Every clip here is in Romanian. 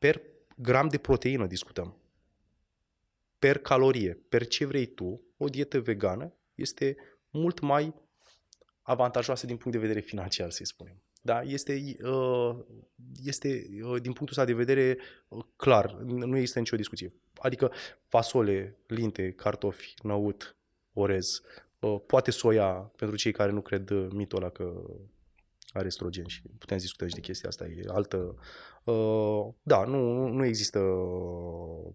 per gram de proteină discutăm. Per calorie, per ce vrei tu, o dietă vegană este mult mai avantajoasă din punct de vedere financiar, să spunem. Da? Este, uh, este uh, din punctul ăsta de vedere uh, clar, nu există nicio discuție. Adică fasole, linte, cartofi, năut, orez, poate soia, pentru cei care nu cred mitul ăla că are estrogen și putem discuta și de chestia asta, e altă... Uh, da, nu, nu există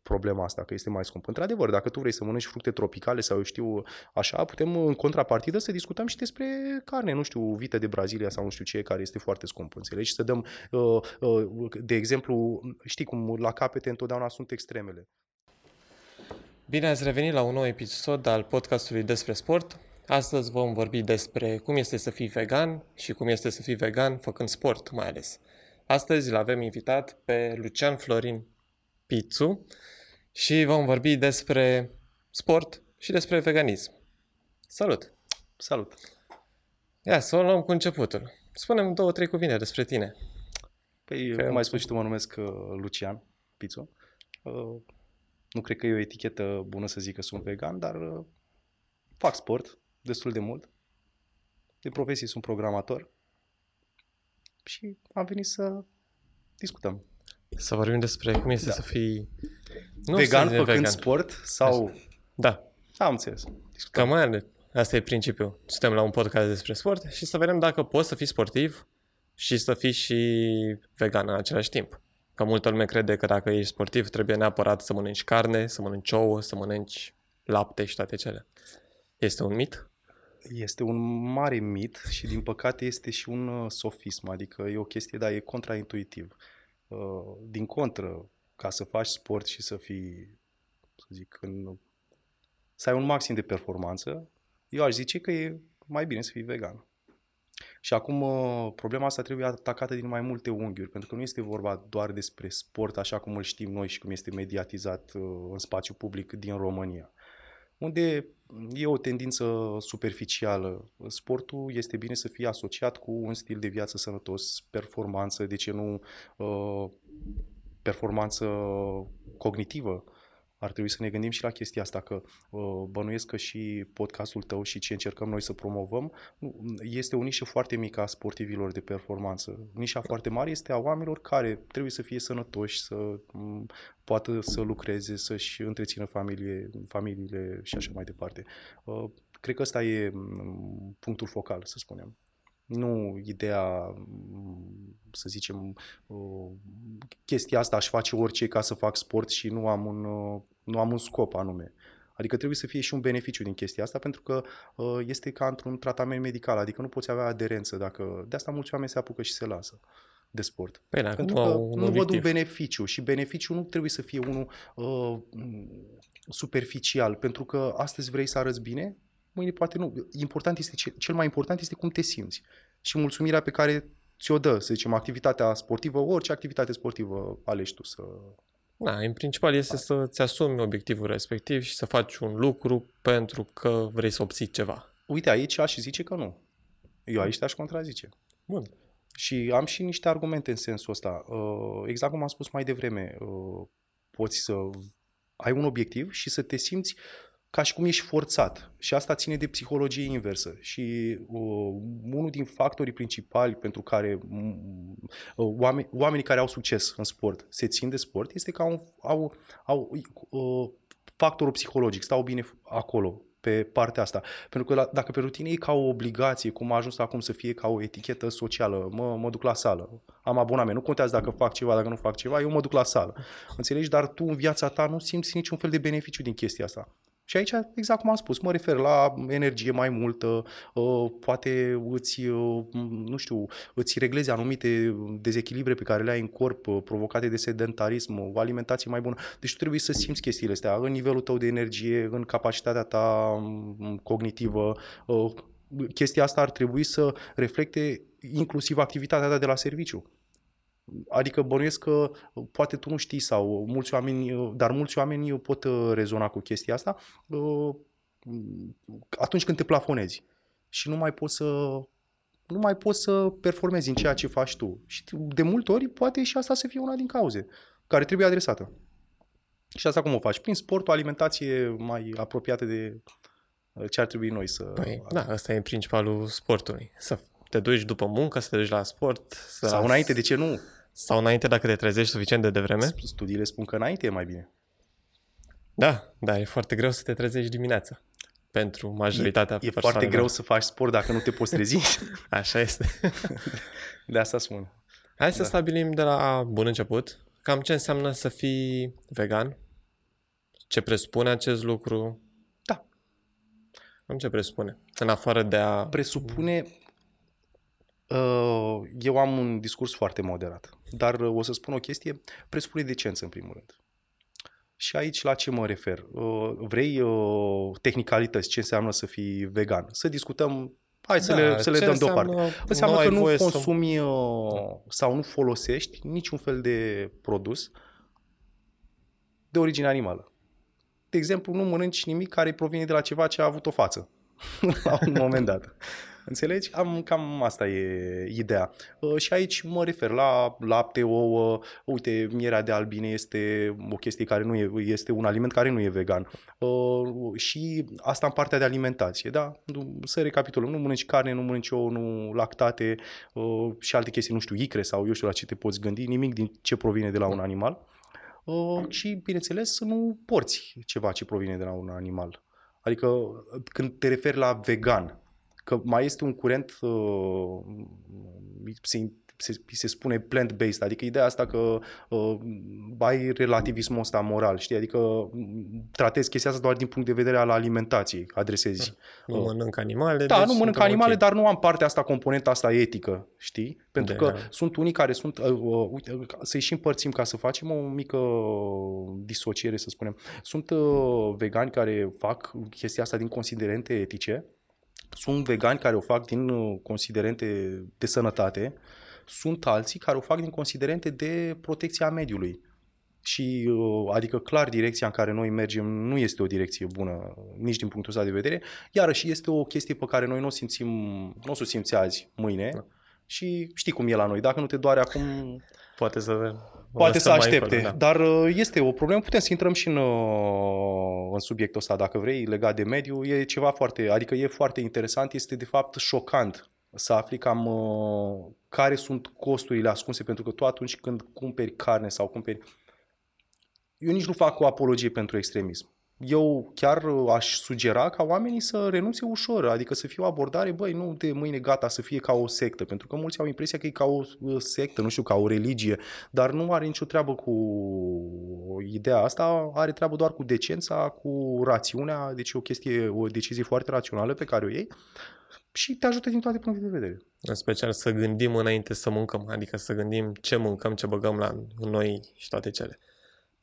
problema asta, că este mai scump. Într-adevăr, dacă tu vrei să mănânci fructe tropicale sau eu știu așa, putem în contrapartidă să discutăm și despre carne, nu știu, vită de Brazilia sau nu știu ce, care este foarte scump, înțelegi? Să dăm, uh, uh, de exemplu, știi cum la capete întotdeauna sunt extremele. Bine ați revenit la un nou episod al podcastului despre sport. Astăzi vom vorbi despre cum este să fii vegan și cum este să fii vegan făcând sport mai ales. Astăzi l avem invitat pe Lucian Florin Pițu și vom vorbi despre sport și despre veganism. Salut! Salut! Ia, să o luăm cu începutul. Spune-mi două, trei cuvinte despre tine. Păi, că... cum ai spus și tu, mă numesc uh, Lucian Pițu. Uh, nu cred că e o etichetă bună să zic că sunt vegan, dar uh, fac sport, destul de mult. De profesie sunt programator și am venit să discutăm. Să vorbim despre cum este da. să fii nu vegan făcând vegan. sport sau... Așa. Da. Am înțeles. Discutăm. Cam aia, asta e principiul. Suntem la un podcast despre sport și să vedem dacă poți să fii sportiv și să fii și vegan în același timp. Că multă lume crede că dacă ești sportiv trebuie neapărat să mănânci carne, să mănânci ouă, să mănânci lapte și toate cele. Este un mit? Este un mare mit și din păcate este și un uh, sofism, adică e o chestie, dar e contraintuitiv. Uh, din contră, ca să faci sport și să fii, să zic, în, să ai un maxim de performanță, eu aș zice că e mai bine să fii vegan. Și acum uh, problema asta trebuie atacată din mai multe unghiuri, pentru că nu este vorba doar despre sport așa cum îl știm noi și cum este mediatizat în spațiu public din România unde e o tendință superficială. Sportul este bine să fie asociat cu un stil de viață sănătos, performanță, de ce nu uh, performanță cognitivă, ar trebui să ne gândim și la chestia asta, că uh, bănuiesc că și podcastul tău și ce încercăm noi să promovăm este o nișă foarte mică a sportivilor de performanță. Nișa foarte mare este a oamenilor care trebuie să fie sănătoși, să um, poată să lucreze, să-și întrețină familie, familiile și așa mai departe. Uh, cred că ăsta e um, punctul focal, să spunem nu ideea, să zicem, uh, chestia asta aș face orice ca să fac sport și nu am un, uh, nu am un scop anume. Adică trebuie să fie și un beneficiu din chestia asta pentru că uh, este ca într-un tratament medical, adică nu poți avea aderență dacă... De asta mulți oameni se apucă și se lasă de sport. Păi, pentru că nu văd un beneficiu și beneficiul nu trebuie să fie unul uh, superficial, pentru că astăzi vrei să arăți bine, mâine poate nu. Important este, cel mai important este cum te simți și mulțumirea pe care ți-o dă, să zicem, activitatea sportivă, orice activitate sportivă alegi tu să... Da, în principal este să-ți asumi obiectivul respectiv și să faci un lucru pentru că vrei să obții ceva. Uite, aici aș zice că nu. Eu aici te-aș contrazice. Bun. Și am și niște argumente în sensul ăsta. Uh, exact cum am spus mai devreme, uh, poți să ai un obiectiv și să te simți ca și cum ești forțat. Și asta ține de psihologie inversă. Și uh, unul din factorii principali pentru care uh, oameni, oamenii care au succes în sport se țin de sport este că au, au, au uh, factorul psihologic, stau bine acolo pe partea asta. Pentru că la, dacă pe rutine e ca o obligație, cum a ajuns acum să fie ca o etichetă socială, mă, mă duc la sală, am abonament, nu contează dacă fac ceva, dacă nu fac ceva, eu mă duc la sală. Înțelegi? Dar tu în viața ta nu simți niciun fel de beneficiu din chestia asta. Și aici, exact cum am spus, mă refer la energie mai multă, uh, poate îți, uh, nu știu, îți reglezi anumite dezechilibre pe care le ai în corp, uh, provocate de sedentarism, o alimentație mai bună. Deci tu trebuie să simți chestiile astea în nivelul tău de energie, în capacitatea ta um, cognitivă. Chestia asta ar trebui să reflecte inclusiv activitatea ta de la serviciu. Adică bănuiesc că poate tu nu știi sau mulți oameni, dar mulți oameni pot uh, rezona cu chestia asta uh, atunci când te plafonezi și nu mai poți să nu mai poți să performezi în ceea ce faci tu. Și de multe ori poate și asta să fie una din cauze. care trebuie adresată. Și asta cum o faci? Prin sport, o alimentație mai apropiată de uh, ce ar trebui noi să... Păi, da, asta e principalul sportului. Să te duci după muncă, să te duci la sport. Să Sau înainte, de ce nu? Sau înainte dacă te trezești suficient de devreme. Studiile spun că înainte e mai bine. Da, dar e foarte greu să te trezești dimineața. Pentru majoritatea E, e foarte greu să faci sport dacă nu te poți trezi. Așa este. de asta spun. Hai să da. stabilim de la bun început cam ce înseamnă să fii vegan, ce presupune acest lucru. Da. Cam ce presupune? În afară de a... Presupune... Uh, eu am un discurs foarte moderat, dar o să spun o chestie, presupune decență în primul rând. Și aici la ce mă refer? Uh, vrei uh, tehnicalități, ce înseamnă să fii vegan? Să discutăm Hai să da, le, să le dăm deoparte. Înseamnă că nu consumi să... Uh, sau nu folosești niciun fel de produs de origine animală. De exemplu, nu mănânci nimic care provine de la ceva ce a avut o față la un moment dat. Înțelegi? Am, cam asta e ideea. Uh, și aici mă refer la lapte, ouă, uite, mierea de albine este o chestie care nu e, este un aliment care nu e vegan. Uh, și asta în partea de alimentație, da? Să recapitulăm, nu mănânci carne, nu mănânci ouă, nu lactate uh, și alte chestii, nu știu, icre sau eu știu la ce te poți gândi, nimic din ce provine de la un animal. Uh, și, bineînțeles, să nu porți ceva ce provine de la un animal. Adică când te referi la vegan, că mai este un curent, uh, se, se, se spune plant-based, adică ideea asta că uh, ai relativismul ăsta moral, știi? Adică mm, tratezi chestia asta doar din punct de vedere al alimentației, adresezi. Nu uh, mănânc animale. Da, deci nu mănânc animale, okay. dar nu am partea asta, componenta asta etică, știi? Pentru de că da. sunt unii care sunt, uh, uh, uite, să-i și împărțim ca să facem o mică disociere, să spunem. Sunt uh, vegani care fac chestia asta din considerente etice, sunt vegani care o fac din uh, considerente de sănătate, sunt alții care o fac din considerente de protecția mediului. Și, uh, adică, clar, direcția în care noi mergem nu este o direcție bună, nici din punctul ăsta de vedere. Iarăși, este o chestie pe care noi nu o simțim, nu o să o simți azi, mâine. Da. Și știi cum e la noi. Dacă nu te doare acum... Poate să Poate să aștepte, încolo, da. dar uh, este o problemă. Putem să intrăm și în, uh, în subiectul ăsta, dacă vrei, legat de mediu. E ceva foarte, adică e foarte interesant, este de fapt șocant să afli cam uh, care sunt costurile ascunse, pentru că tu atunci când cumperi carne sau cumperi... Eu nici nu fac o apologie pentru extremism eu chiar aș sugera ca oamenii să renunțe ușor, adică să fie o abordare, băi, nu de mâine gata să fie ca o sectă, pentru că mulți au impresia că e ca o sectă, nu știu, ca o religie, dar nu are nicio treabă cu ideea asta, are treabă doar cu decența, cu rațiunea, deci e o chestie, o decizie foarte rațională pe care o iei și te ajută din toate punctele de vedere. În special să gândim înainte să mâncăm, adică să gândim ce mâncăm, ce băgăm la noi și toate cele.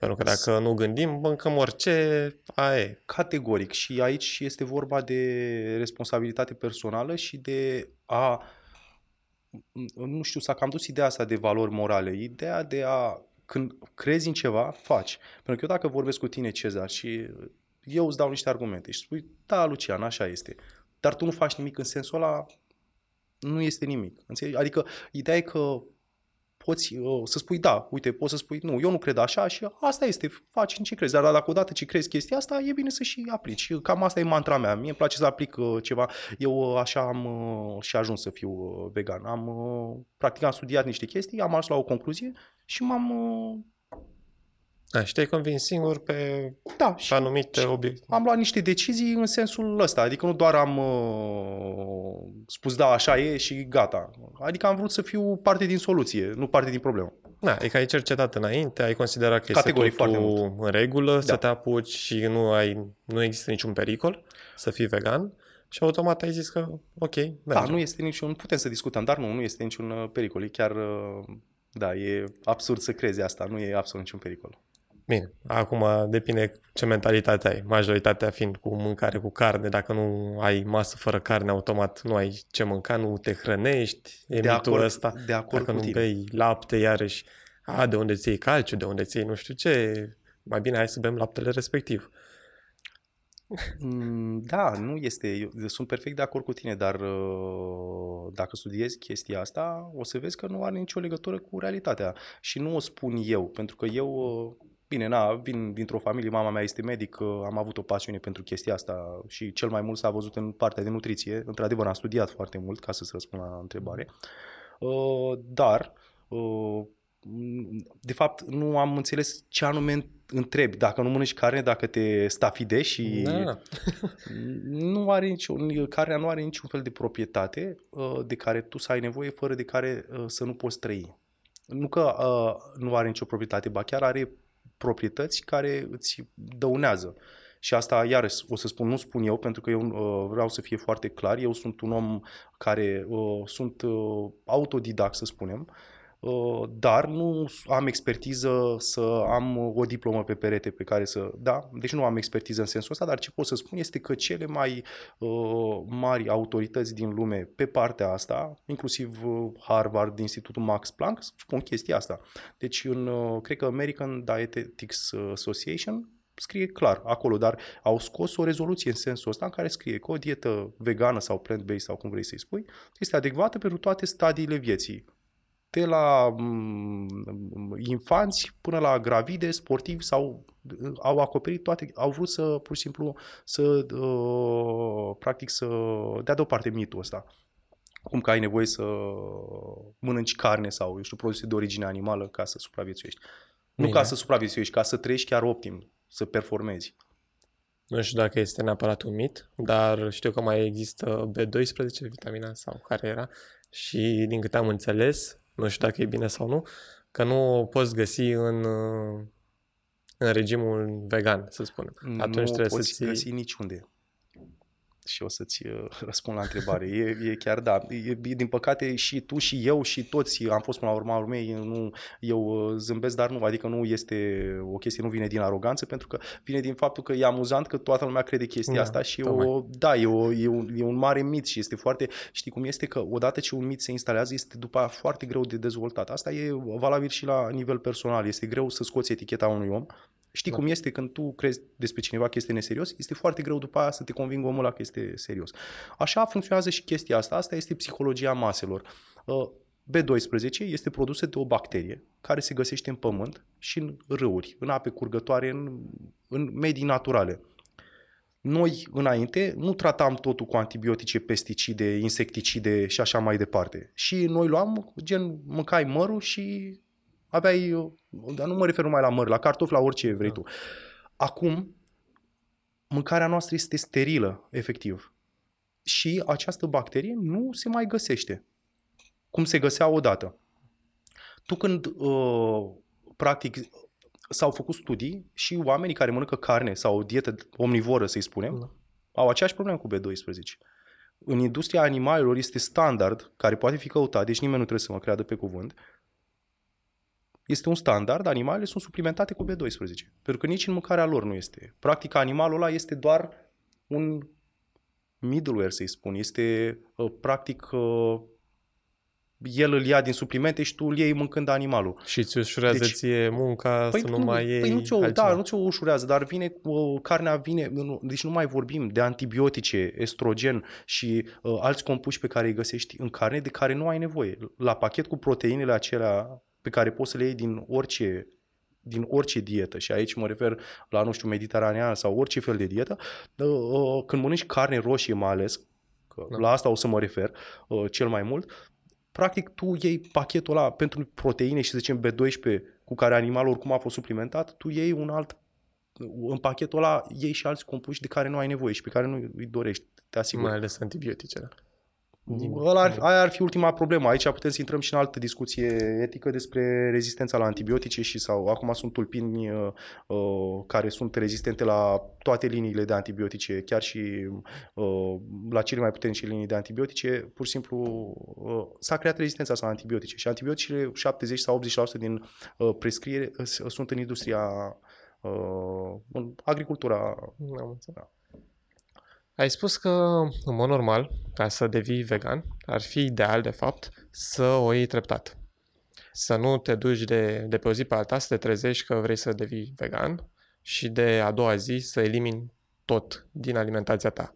Pentru că dacă nu gândim, mâncăm orice, aia e. Categoric. Și aici este vorba de responsabilitate personală și de a, nu știu, s-a cam dus ideea asta de valori morale. Ideea de a, când crezi în ceva, faci. Pentru că eu dacă vorbesc cu tine, Cezar, și eu îți dau niște argumente și spui, da, Lucian, așa este. Dar tu nu faci nimic în sensul ăla, nu este nimic. Înțelegi? Adică ideea e că poți uh, să spui da, uite, poți să spui nu, eu nu cred așa și asta este, faci în ce crezi. Dar dacă odată ce crezi chestia asta, e bine să și aplici. Cam asta e mantra mea. Mie îmi place să aplic uh, ceva. Eu uh, așa am uh, și ajuns să fiu uh, vegan. Am, uh, practic am studiat niște chestii, am ajuns la o concluzie și m-am uh, da, și te-ai convins singur pe da, și, anumite și obiecte. Am luat niște decizii în sensul ăsta, adică nu doar am uh, spus da, așa e și gata. Adică am vrut să fiu parte din soluție, nu parte din problemă. Da, e că ai cercetat înainte, ai considerat că Categoric, este totul în regulă, da. să te apuci și nu, ai, nu există niciun pericol să fii vegan și automat ai zis că ok, merge. Da, nu este niciun, putem să discutăm, dar nu, nu este niciun uh, pericol. E chiar, uh, da, e absurd să crezi asta, nu e absolut niciun pericol. Bine, acum depinde ce mentalitate ai. Majoritatea fiind cu mâncare cu carne, dacă nu ai masă fără carne, automat nu ai ce mânca, nu te hrănești, e de mitul acord, ăsta. De acord dacă nu tine. bei lapte, iarăși, a, de unde ți calciu, de unde ți nu știu ce, mai bine hai să bem laptele respectiv. Mm, da, nu este. Eu sunt perfect de acord cu tine, dar uh, dacă studiezi chestia asta, o să vezi că nu are nicio legătură cu realitatea. Și nu o spun eu, pentru că eu, uh, bine, na, vin dintr-o familie, mama mea este medic, uh, am avut o pasiune pentru chestia asta și cel mai mult s-a văzut în partea de nutriție. Într-adevăr, am studiat foarte mult, ca să-ți răspund la întrebare. Dar de fapt, nu am înțeles ce anume întrebi. Dacă nu mănânci carne, dacă te stafidești și da. nu are niciun, carnea nu are niciun fel de proprietate uh, de care tu să ai nevoie fără de care uh, să nu poți trăi. Nu că uh, nu are nicio proprietate, ba chiar are proprietăți care îți dăunează. Și asta, iarăși, o să spun, nu spun eu, pentru că eu uh, vreau să fie foarte clar, eu sunt un om care uh, sunt uh, autodidact, să spunem, uh, Uh, dar nu am expertiză să am o diplomă pe perete pe care să... Da, deci nu am expertiză în sensul ăsta, dar ce pot să spun este că cele mai uh, mari autorități din lume pe partea asta, inclusiv uh, Harvard, Institutul Max Planck, spun chestia asta. Deci, în, uh, cred că American Dietetics Association scrie clar acolo, dar au scos o rezoluție în sensul ăsta în care scrie că o dietă vegană sau plant-based sau cum vrei să-i spui, este adecvată pentru toate stadiile vieții de la mm, infanți până la gravide, sportivi sau au acoperit toate, au vrut să, pur și simplu, să, uh, practic, să dea deoparte mitul ăsta. Cum că ai nevoie să mănânci carne sau, eu știu, produse de origine animală ca să supraviețuiești. Bine. Nu ca să supraviețuiești, ca să trăiești chiar optim, să performezi. Nu știu dacă este neapărat un mit, dar știu că mai există B12, vitamina sau care era, și din câte am înțeles, nu știu dacă e bine sau nu, că nu o poți găsi în, în regimul vegan, să spunem. Atunci nu trebuie poți să găsi niciunde și o să-ți uh, răspund la întrebare. E, e chiar da. E, din păcate și tu și eu și toți am fost până la urma urmei, nu, eu uh, zâmbesc, dar nu, adică nu este o chestie, nu vine din aroganță, pentru că vine din faptul că e amuzant că toată lumea crede chestia da, asta și o, da, e, o, e, un, e un mare mit și este foarte, știi cum este că odată ce un mit se instalează este după aia foarte greu de dezvoltat. Asta e valabil și la nivel personal, este greu să scoți eticheta unui om Știi da. cum este când tu crezi despre cineva că este neserios? Este foarte greu după aia să te convingă omul ăla că este serios. Așa funcționează și chestia asta. Asta este psihologia maselor. Uh, B12 este produsă de o bacterie care se găsește în pământ și în râuri, în ape curgătoare, în, în medii naturale. Noi, înainte, nu tratam totul cu antibiotice, pesticide, insecticide și așa mai departe. Și noi luam, gen, mâncai mărul și aveai, dar nu mă refer numai la măr, la cartofi, la orice vrei da. tu. Acum, mâncarea noastră este sterilă, efectiv. Și această bacterie nu se mai găsește cum se găsea odată. Tu când, uh, practic, s-au făcut studii și oamenii care mănâncă carne sau o dietă omnivoră, să-i spunem, da. au aceeași problemă cu B12. În industria animalelor este standard, care poate fi căutat, deci nimeni nu trebuie să mă creadă pe cuvânt, este un standard, animalele sunt suplimentate cu B12. Pentru că nici în mâncarea lor nu este. Practic, animalul ăla este doar un middleware, să-i spun. Este, uh, practic, uh, el îl ia din suplimente și tu îl iei mâncând animalul. Și îți ușurează deci, ție munca păi să nu, nu mai iei păi nu ți-o, Da, nu ți-o ușurează, dar vine, uh, carnea vine, nu, deci nu mai vorbim de antibiotice, estrogen și uh, alți compuși pe care îi găsești în carne de care nu ai nevoie. La pachet cu proteinele acelea pe care poți să le iei din orice din orice dietă și aici mă refer la, nu știu, mediteraneană sau orice fel de dietă, ă, ă, când mănânci carne roșie mai ales, că da. la asta o să mă refer ă, cel mai mult, practic tu iei pachetul ăla pentru proteine și să zicem B12 cu care animalul oricum a fost suplimentat, tu iei un alt în pachetul ăla iei și alți compuși de care nu ai nevoie și pe care nu îi dorești, te asigur. Mai ales antibioticele. Ăla ar, aia ar fi ultima problemă. Aici putem să intrăm și în altă discuție etică despre rezistența la antibiotice și sau acum sunt tulpini uh, uh, care sunt rezistente la toate liniile de antibiotice, chiar și uh, la cele mai puternice linii de antibiotice. Pur și simplu uh, s-a creat rezistența asta la antibiotice și antibioticele 70 sau 80% din uh, prescriere uh, sunt în industria, uh, în agricultura. Da. Ai spus că, în mod normal, ca să devii vegan, ar fi ideal, de fapt, să o iei treptat. Să nu te duci de, de pe o zi pe alta, să te trezești că vrei să devii vegan și de a doua zi să elimini tot din alimentația ta.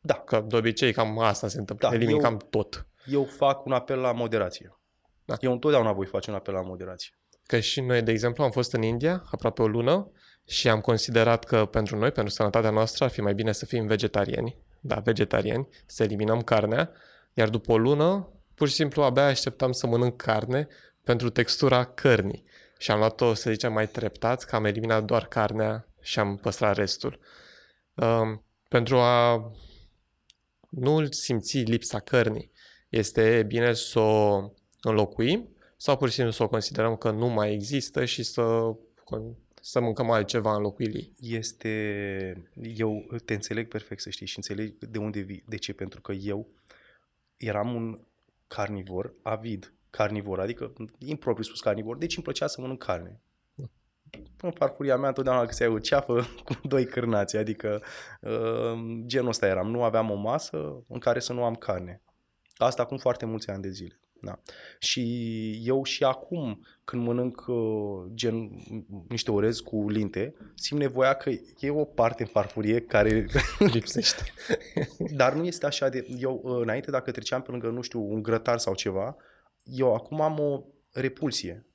Da. Că de obicei cam asta se întâmplă, Da, elimini eu- cam tot. Eu fac un apel la moderație. Da. Eu întotdeauna voi face un apel la moderație. Că și noi, de exemplu, am fost în India aproape o lună și am considerat că pentru noi, pentru sănătatea noastră, ar fi mai bine să fim vegetariani, da, vegetariani, să eliminăm carnea, iar după o lună, pur și simplu, abia așteptam să mănânc carne pentru textura cărnii. Și am luat-o, să zicem, mai treptat, că am eliminat doar carnea și am păstrat restul. Um, pentru a nu simți lipsa cărnii, este bine să o înlocuim sau pur și simplu să o considerăm că nu mai există și să, să mâncăm altceva în locul ei. Este... Eu te înțeleg perfect, să știi, și înțeleg de unde vii. De ce? Pentru că eu eram un carnivor avid. Carnivor, adică impropriu spus carnivor, deci îmi plăcea să mănânc carne. În farfuria mea întotdeauna găseai o ceafă cu doi cârnați, adică uh, genul ăsta eram. Nu aveam o masă în care să nu am carne. Asta acum foarte mulți ani de zile. Da. Și eu și acum, când mănânc uh, gen niște orez cu linte, simt nevoia că e o parte în farfurie care Lipsește. dar nu este așa de... Eu, uh, înainte, dacă treceam pe lângă, nu știu, un grătar sau ceva, eu acum am o repulsie.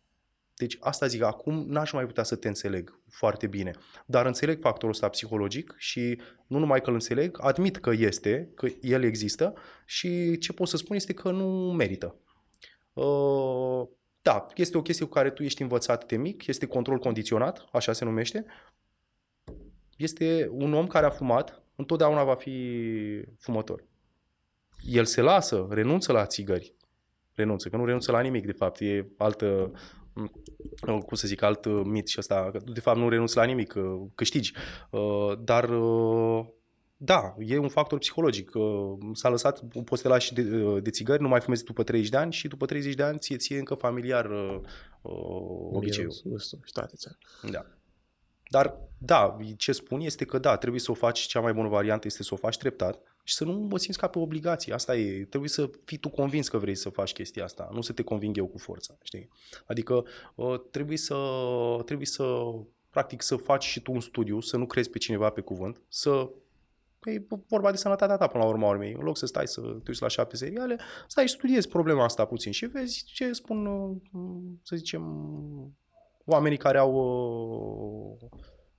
Deci asta zic, acum n-aș mai putea să te înțeleg foarte bine. Dar înțeleg factorul ăsta psihologic și nu numai că îl înțeleg, admit că este, că el există și ce pot să spun este că nu merită. Uh, da, este o chestie cu care tu ești învățat de mic, este control condiționat, așa se numește. Este un om care a fumat, întotdeauna va fi fumător. El se lasă, renunță la țigări. Renunță, că nu renunță la nimic, de fapt. E altă, m, cum să zic, alt uh, mit și ăsta. că De fapt, nu renunță la nimic, uh, câștigi. Uh, Dar, uh, da, e un factor psihologic. Uh, S-a lăsat, poți să te lași de, uh, de țigări, nu mai fumezi după 30 de ani și după 30 de ani ție, ție încă familiar uh, uh, obiceiul. Miros, gustul și toate cele. Da. Dar, da, ce spun este că da, trebuie să o faci, cea mai bună variantă este să o faci treptat și să nu o simți ca pe obligație. Asta e, trebuie să fii tu convins că vrei să faci chestia asta, nu să te conving eu cu forța, știi? Adică uh, trebuie să, trebuie să, practic, să faci și tu un studiu, să nu crezi pe cineva pe cuvânt, să E vorba de sănătatea ta până la urma urmei. În loc să stai să te uiți la șapte seriale, stai și studiezi problema asta puțin și vezi ce spun, uh, să zicem, oamenii care au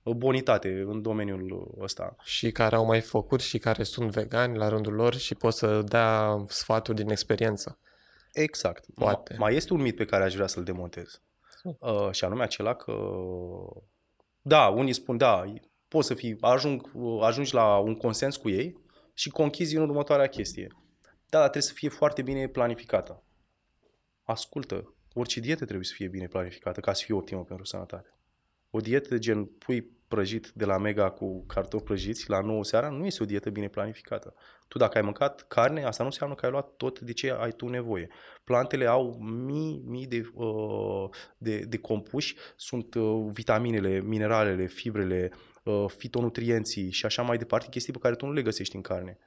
uh, bonitate în domeniul ăsta. Și care au mai făcut și care sunt vegani la rândul lor și pot să dea sfaturi din experiență. Exact. Poate. Ma- mai este un mit pe care aș vrea să-l demontez. Uh, și anume acela că, da, unii spun, da, poți să fii, ajung, ajungi la un consens cu ei și conchizi în următoarea chestie. Da, dar trebuie să fie foarte bine planificată. Ascultă, orice dietă trebuie să fie bine planificată ca să fie optimă pentru sănătate. O dietă de gen pui prăjit de la Mega cu cartofi prăjiți la 9 seara nu este o dietă bine planificată. Tu dacă ai mâncat carne, asta nu înseamnă că ai luat tot de ce ai tu nevoie. Plantele au mii, mii de, uh, de, de compuși, sunt uh, vitaminele, mineralele, fibrele, uh, fitonutrienții și așa mai departe, chestii pe care tu nu le găsești în carne.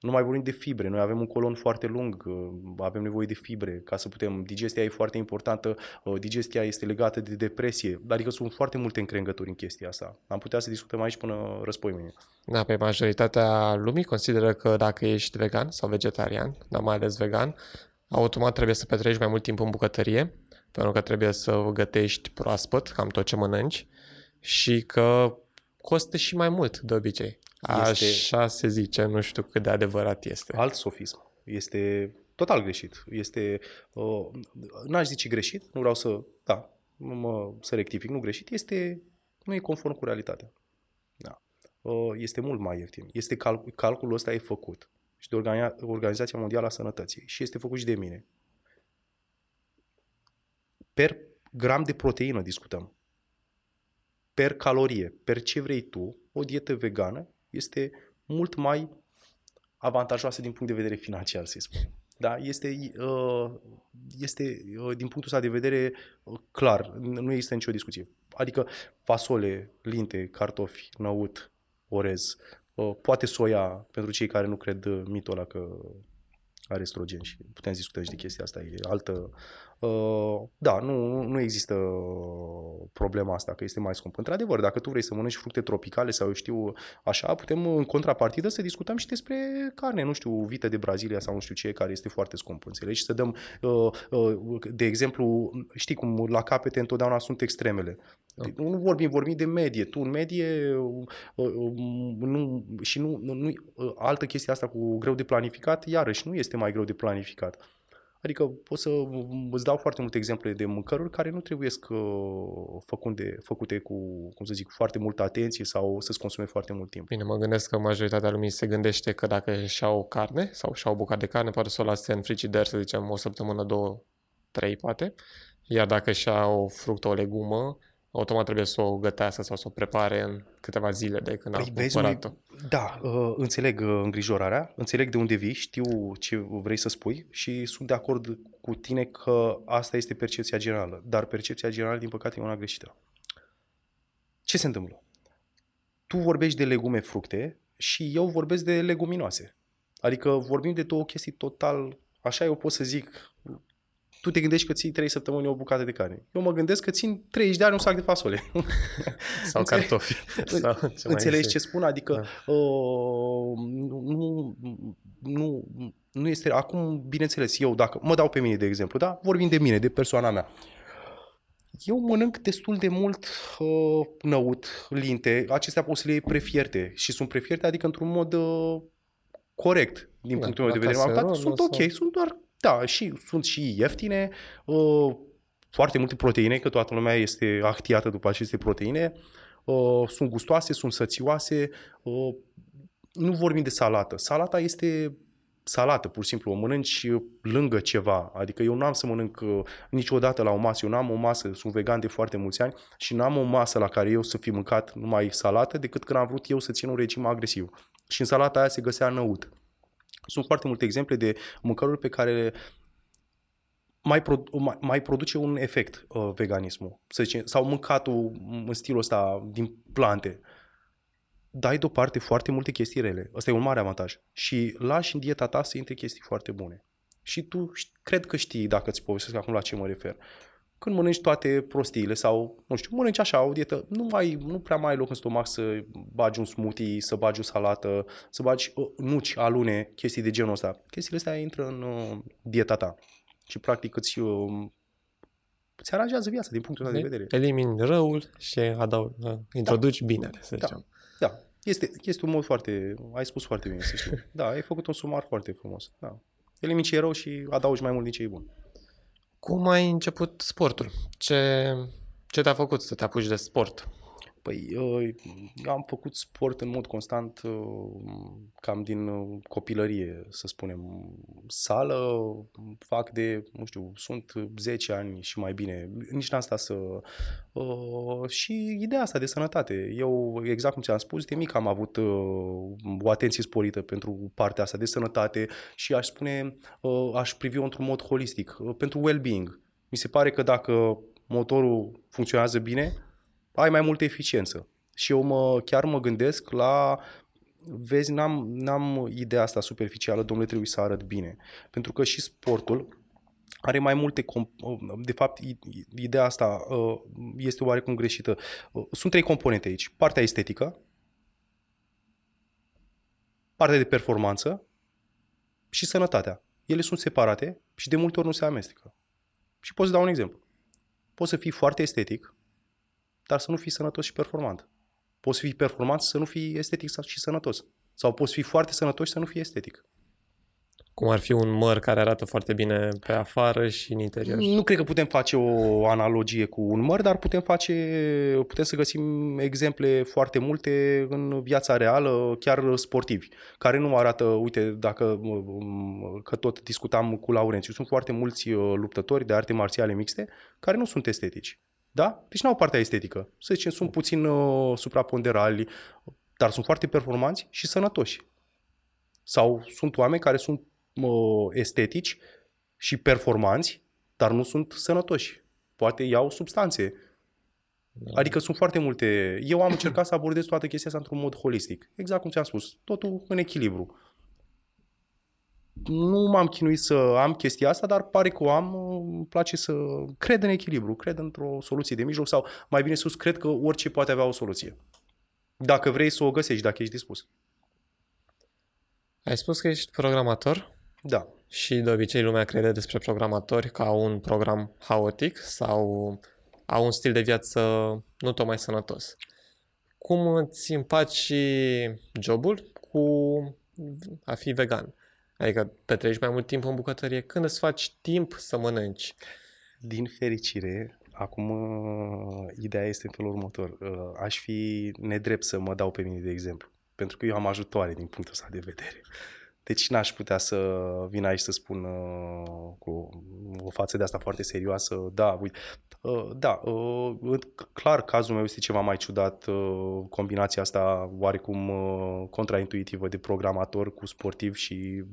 Nu mai vorbim de fibre. Noi avem un colon foarte lung, uh, avem nevoie de fibre ca să putem. Digestia e foarte importantă, uh, digestia este legată de depresie, adică sunt foarte multe încrengături în chestia asta. Am putea să discutăm aici până răspoi mâine. Da, pe majoritatea lumii consideră că dacă ești vegan sau vegetarian, dar mai ales vegan, automat trebuie să petreci mai mult timp în bucătărie, pentru că trebuie să gătești proaspăt, cam tot ce mănânci, și că costă și mai mult de obicei. Este- Așa se zice, nu știu cât de adevărat este. Alt sofism. Este total greșit. Este, uh, n-aș zice greșit, nu vreau să, da, mă, să rectific, nu greșit, este, nu e conform cu realitatea. Da. Uh, este mult mai ieftin. Este cal, calculul ăsta e făcut și de Organia, Organizația Mondială a Sănătății și este făcut și de mine. Per gram de proteină discutăm. Per calorie, per ce vrei tu, o dietă vegană este mult mai avantajoasă din punct de vedere financiar, să spun. Da, este, uh, este uh, din punctul ăsta de vedere uh, clar, nu există nicio discuție. Adică fasole, linte, cartofi, năut, orez, uh, poate soia pentru cei care nu cred uh, mitul ăla că are estrogen și putem discuta și de chestia asta, e altă... Uh, da, nu, nu există problema asta, că este mai scump. Într-adevăr, dacă tu vrei să mănânci fructe tropicale sau eu știu așa, putem în contrapartidă să discutăm și despre carne, nu știu, vită de Brazilia sau nu știu ce, care este foarte scump, înțelegi? Să dăm, uh, uh, de exemplu, știi cum la capete întotdeauna sunt extremele. Da. Nu vorbim, vorbim de medie. Tu în medie nu, și nu, nu, altă chestie asta cu greu de planificat, iarăși nu este mai greu de planificat. Adică pot să îți dau foarte multe exemple de mâncăruri care nu trebuie uh, făcunde, făcute cu, cum să zic, foarte multă atenție sau să-ți consume foarte mult timp. Bine, mă gândesc că majoritatea lumii se gândește că dacă își au carne sau și au bucat de carne, poate să o lase în frigider, să zicem, o săptămână, două, trei, poate. Iar dacă își au o fructă, o legumă, automat trebuie să o gătească sau să o prepare în câteva zile de când păi, a cumpărat-o. Da, uh, înțeleg uh, îngrijorarea, înțeleg de unde vii, știu ce vrei să spui și sunt de acord cu tine că asta este percepția generală, dar percepția generală, din păcate, e una greșită. Ce se întâmplă? Tu vorbești de legume, fructe și eu vorbesc de leguminoase. Adică vorbim de două chestii total, așa eu pot să zic, tu te gândești că ții 3 săptămâni o bucată de carne. Eu mă gândesc că țin 30 de ani un sac de fasole. Sau cartofi. Sau ce Înțelegi ce spun? Adică da. uh, nu, nu, nu este... Acum, bineînțeles, eu dacă... Mă dau pe mine, de exemplu, da? Vorbim de mine, de persoana mea. Eu mănânc destul de mult uh, năut, linte. Acestea pot să le iei prefierte. Și sunt prefierte, adică într-un mod uh, corect, din da, punctul meu de vedere. Caserol, sunt ok, sau... sunt doar da, și sunt și ieftine, uh, foarte multe proteine, că toată lumea este actiată după aceste proteine, uh, sunt gustoase, sunt sățioase, uh, nu vorbim de salată. Salata este salată, pur și simplu, o mănânci lângă ceva. Adică eu nu am să mănânc niciodată la o masă, eu nu am o masă, sunt vegan de foarte mulți ani și nu am o masă la care eu să fi mâncat numai salată decât când am vrut eu să țin un regim agresiv. Și în salata aia se găsea năut. Sunt foarte multe exemple de mâncăruri pe care mai, produ- mai, mai produce un efect uh, veganismul, să zicem, sau mâncatul în stilul ăsta din plante. Dai deoparte foarte multe chestii rele. Ăsta e un mare avantaj. Și lași în dieta ta să intre chestii foarte bune. Și tu cred că știi, dacă îți povestesc acum la ce mă refer când mănânci toate prostiile sau, nu știu, mănânci așa o dietă, nu, mai, nu prea mai ai loc în stomac să bagi un smoothie, să bagi o salată, să bagi uh, nuci, alune, chestii de genul ăsta. Chestiile astea intră în uh, dieta ta și practic îți, uh, îți aranjează viața din punctul ăsta de vedere. Elimini răul și adaug, uh, introduci da. binele, să da. zicem. Da. da. Este, este un mod foarte, ai spus foarte bine, să știu. Da, ai făcut un sumar foarte frumos. Da. Elimini ce e rău și adaugi mai mult din ce e bun. Cum ai început sportul? Ce, ce te-a făcut să te apuci de sport? Păi, eu am făcut sport în mod constant uh, cam din uh, copilărie, să spunem. Sală fac de, nu știu, sunt 10 ani și mai bine. Nici n-am stat să... Uh, și ideea asta de sănătate. Eu, exact cum ți-am spus, de mic am avut o atenție sporită pentru partea asta de sănătate și aș spune, aș privi-o într-un mod holistic, pentru well-being. Mi se pare că dacă motorul funcționează bine, ai mai multă eficiență. Și eu mă, chiar mă gândesc la vezi, n-am, n-am ideea asta superficială, domnule, trebuie să arăt bine. Pentru că și sportul are mai multe, de fapt, ideea asta uh, este oarecum greșită. Uh, sunt trei componente aici. Partea estetică, partea de performanță și sănătatea. Ele sunt separate și de multe ori nu se amestecă. Și pot să dau un exemplu. Poți să fii foarte estetic, dar să nu fii sănătos și performant. Poți fi performant să nu fii estetic și sănătos. Sau poți fi foarte sănătos și să nu fii estetic. Cum ar fi un măr care arată foarte bine pe afară și în interior. Nu cred că putem face o analogie cu un măr, dar putem face, putem să găsim exemple foarte multe în viața reală, chiar sportivi, care nu arată, uite, dacă că tot discutam cu Laurențiu, sunt foarte mulți uh, luptători de arte marțiale mixte care nu sunt estetici. Da? Deci nu au partea estetică. Să zicem, sunt puțin uh, supraponderali, dar sunt foarte performanți și sănătoși. Sau sunt oameni care sunt uh, estetici și performanți, dar nu sunt sănătoși. Poate iau substanțe. Da. Adică sunt foarte multe. Eu am încercat să abordez toată chestia asta într-un mod holistic. Exact cum ți-am spus. Totul în echilibru. Nu m-am chinuit să am chestia asta, dar pare că o am, îmi place să cred în echilibru, cred într-o soluție de mijloc sau mai bine sus, cred că orice poate avea o soluție. Dacă vrei să o găsești, dacă ești dispus. Ai spus că ești programator Da. și de obicei lumea crede despre programatori ca un program haotic sau au un stil de viață nu tocmai sănătos. Cum îți împaci jobul cu a fi vegan? Adică petreci mai mult timp în bucătărie. Când îți faci timp să mănânci? Din fericire, acum uh, ideea este în felul următor. Uh, Aș fi nedrept să mă dau pe mine de exemplu, pentru că eu am ajutoare din punctul ăsta de vedere. Deci n-aș putea să vin aici să spun uh, cu o față de asta foarte serioasă, da, uite, uh, da, uh, în- clar cazul meu este ceva mai ciudat, uh, combinația asta oarecum uh, contraintuitivă de programator cu sportiv și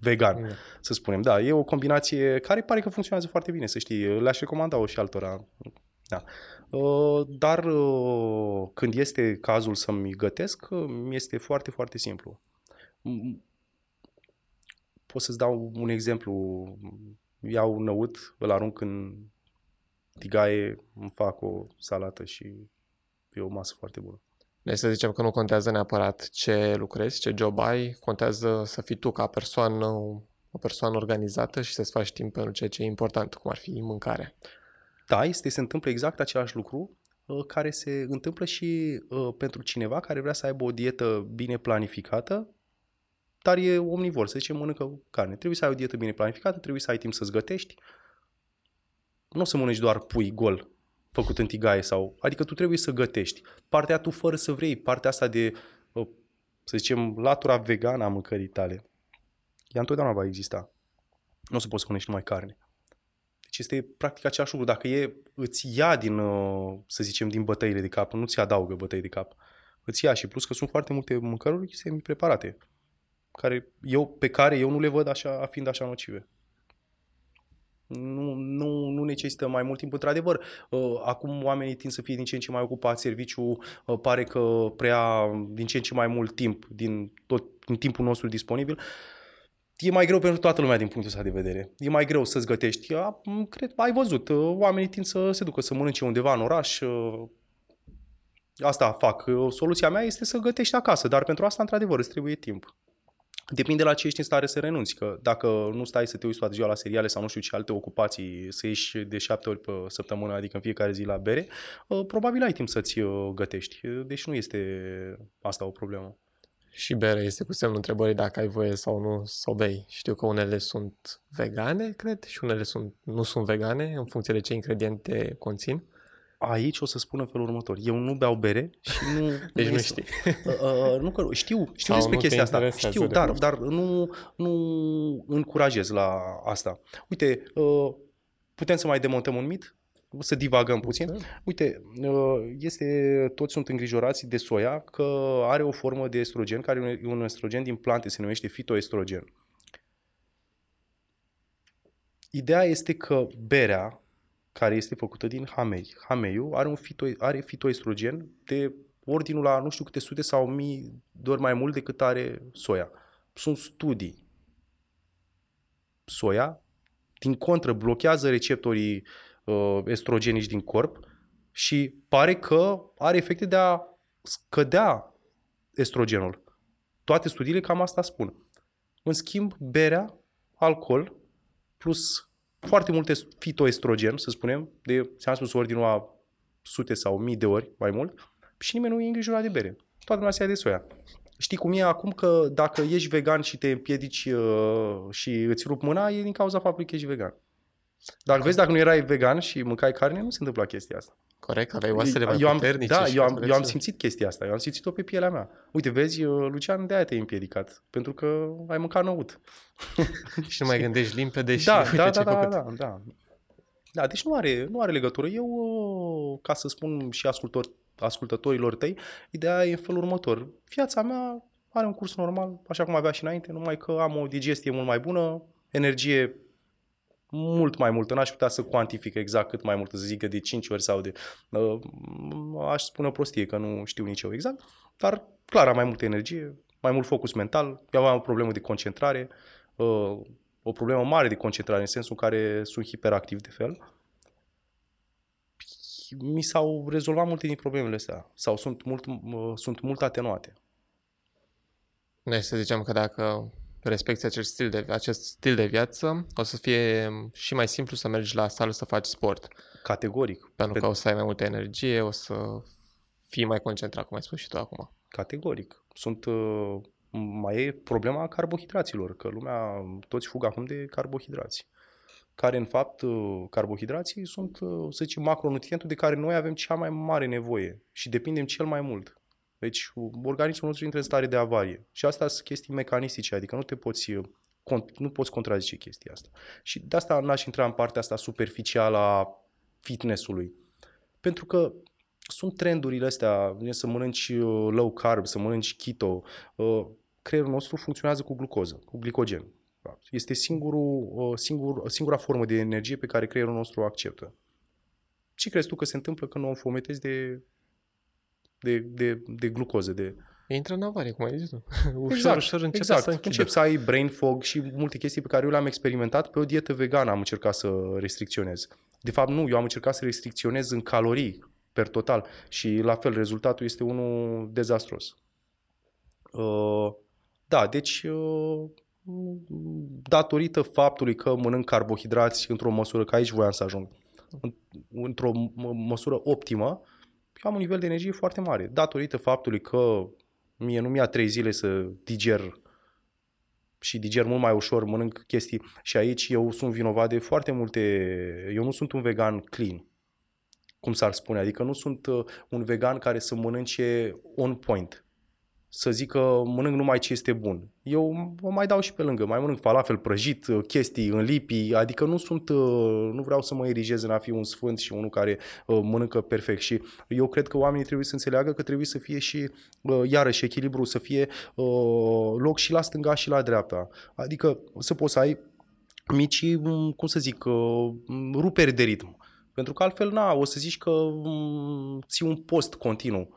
vegan Da. să spunem. Da, e o combinație care pare că funcționează foarte bine, să știi. Le-aș recomanda-o și altora. Da. Uh, Dar uh, când este cazul să-mi gătesc, uh, mi este foarte, foarte simplu. M- Pot să-ți dau un exemplu. Iau năut, îl arunc în tigaie, îmi fac o salată și e o masă foarte bună. Deci să zicem că nu contează neapărat ce lucrezi, ce job ai, contează să fii tu ca persoană, o persoană organizată și să-ți faci timp pentru ceea ce e important, cum ar fi mâncarea. Da, este, se întâmplă exact același lucru uh, care se întâmplă și uh, pentru cineva care vrea să aibă o dietă bine planificată, dar e omnivor, să zicem, mănâncă carne. Trebuie să ai o dietă bine planificată, trebuie să ai timp să-ți gătești. Nu o să mănânci doar pui gol făcut în tigaie sau... Adică tu trebuie să gătești. Partea tu fără să vrei, partea asta de, uh, să zicem, latura vegană a mâncării tale, ea întotdeauna va exista. Nu o să poți să mănânci numai carne. Deci este practic același lucru. Dacă e, îți ia din, uh, să zicem, din bătăile de cap, nu ți adaugă bătăi de cap, îți ia și plus că sunt foarte multe mâncăruri semi-preparate, care eu, pe care eu nu le văd așa, fiind așa nocive. Nu, nu, nu necesită mai mult timp. Într-adevăr, uh, acum oamenii tind să fie din ce în ce mai ocupați, serviciul uh, pare că prea din ce în ce mai mult timp din tot din timpul nostru disponibil. E mai greu pentru toată lumea din punctul ăsta de vedere. E mai greu să-ți gătești. A, m, cred, ai văzut, uh, oamenii tind să se ducă să mănânce undeva în oraș. uh, Asta fac. Uh, Soluția mea este să gătești acasă, dar pentru asta, într-adevăr, îți trebuie timp. Depinde la ce ești în stare să renunți, că dacă nu stai să te uiți toată ziua la seriale sau nu știu ce alte ocupații, să ieși de șapte ori pe săptămână, adică în fiecare zi la bere, uh, probabil ai timp să-ți uh, gătești. Uh, Deci nu este asta o problemă. Și bere este cu semnul întrebării dacă ai voie sau nu să o bei. Știu că unele sunt vegane, cred, și unele sunt, nu sunt vegane, în funcție de ce ingrediente conțin. Aici o să spun în felul următor. Eu nu beau bere și nu... Deci nu este- știi. Uh, uh, nu că știu, știu Sau despre nu te chestia asta. interesează Știu, de dar, fapt. dar nu, nu încurajez la asta. Uite, uh, putem să mai demontăm un mit? Să divagăm puțin. Uite, uh, este, toți sunt îngrijorați de soia că are o formă de estrogen, care e un estrogen din plante, se numește fitoestrogen. Ideea este că berea, care este făcută din hamei, hameiul are, un fito, are fitoestrogen de ordinul la nu știu câte sute sau mii de ori mai mult decât are soia. Sunt studii. Soia, din contră, blochează receptorii uh, estrogenici din corp și pare că are efecte de a scădea estrogenul. Toate studiile cam asta spun. În schimb, berea, alcool, plus foarte multe fitoestrogen, să spunem, de, ți-am spus, ordinul a sute sau mii de ori mai mult, și nimeni nu e îngrijorat de bere. Toată lumea se ia de soia. Știi cum e acum că dacă ești vegan și te împiedici uh, și îți rup mâna, e din cauza faptului că ești vegan. Dacă vezi, dacă nu erai vegan și mâncai carne, nu se întâmpla chestia asta. Corect? Aveai oasele mai eu am, puternice da, și eu am, eu am resurse. simțit chestia asta. Eu am simțit-o pe pielea mea. Uite, vezi, uh, Lucian, de-aia te-ai împiedicat. Pentru că ai mâncat năut. Și nu mai gândești limpede și da, uite da, ce da, ai da, făcut. da, da. Da, deci nu are, nu are legătură. Eu, uh, ca să spun și ascultor, ascultătorilor tăi, ideea e în felul următor. Viața mea are un curs normal, așa cum avea și înainte, numai că am o digestie mult mai bună, energie mult mai multă. N-aș putea să cuantific exact cât mai mult, să zică de 5 ori sau de... Uh, aș spune o prostie, că nu știu nici eu exact, dar clar am mai multă energie, mai mult focus mental, eu aveam o problemă de concentrare, uh, o problemă mare de concentrare, în sensul în care sunt hiperactiv de fel, mi s-au rezolvat multe din problemele astea sau sunt mult, uh, sunt mult atenuate. Noi să zicem că dacă respecti acest stil, de, acest stil de viață, o să fie și mai simplu să mergi la sală să faci sport. Categoric. Pentru că o să ai mai multă energie, o să fii mai concentrat, cum ai spus și tu acum. Categoric. Sunt, uh, mai e problema carbohidraților, că lumea, toți fug acum de carbohidrați care în fapt uh, carbohidrații sunt, uh, să zicem, macronutrientul de care noi avem cea mai mare nevoie și depindem cel mai mult. Deci organismul nostru intră în stare de avarie. Și asta sunt chestii mecanistice, adică nu te poți, nu poți contrazice chestia asta. Și de asta n-aș intra în partea asta superficială a fitnessului. Pentru că sunt trendurile astea, să mănânci uh, low carb, să mănânci keto. Uh, creierul nostru funcționează cu glucoză, cu glicogen. Este singurul, uh, singur, singura formă de energie pe care creierul nostru o acceptă. Ce crezi tu că se întâmplă când o înfometezi de de, de, de glucoză. De... Intră în avarie, cum ai zis tu. ușor, exact, ușor începe exact. să închidă. Încep să ai brain fog și multe chestii pe care eu le-am experimentat pe o dietă vegană am încercat să restricționez. De fapt, nu, eu am încercat să restricționez în calorii per total și la fel rezultatul este unul dezastros. Uh, da, deci uh, datorită faptului că mănânc carbohidrați într-o măsură, că aici voiam să ajung, într-o măsură optimă, eu am un nivel de energie foarte mare, datorită faptului că mie nu mi-a trei zile să diger și diger mult mai ușor, mănânc chestii. Și aici eu sunt vinovat de foarte multe, eu nu sunt un vegan clean, cum s-ar spune, adică nu sunt uh, un vegan care să mănânce on point să zic că mănânc numai ce este bun. Eu o mai dau și pe lângă, mai mănânc falafel prăjit, uh, chestii în lipi, adică nu sunt, uh, nu vreau să mă erigez în a fi un sfânt și unul care uh, mănâncă perfect și eu cred că oamenii trebuie să înțeleagă că trebuie să fie și, iarăși, echilibru, să fie loc și la stânga și la dreapta. Adică să poți să ai mici, mm, cum să zic, ruperi de ritm. Pentru că altfel, na, o să zici că mm, ții un post continuu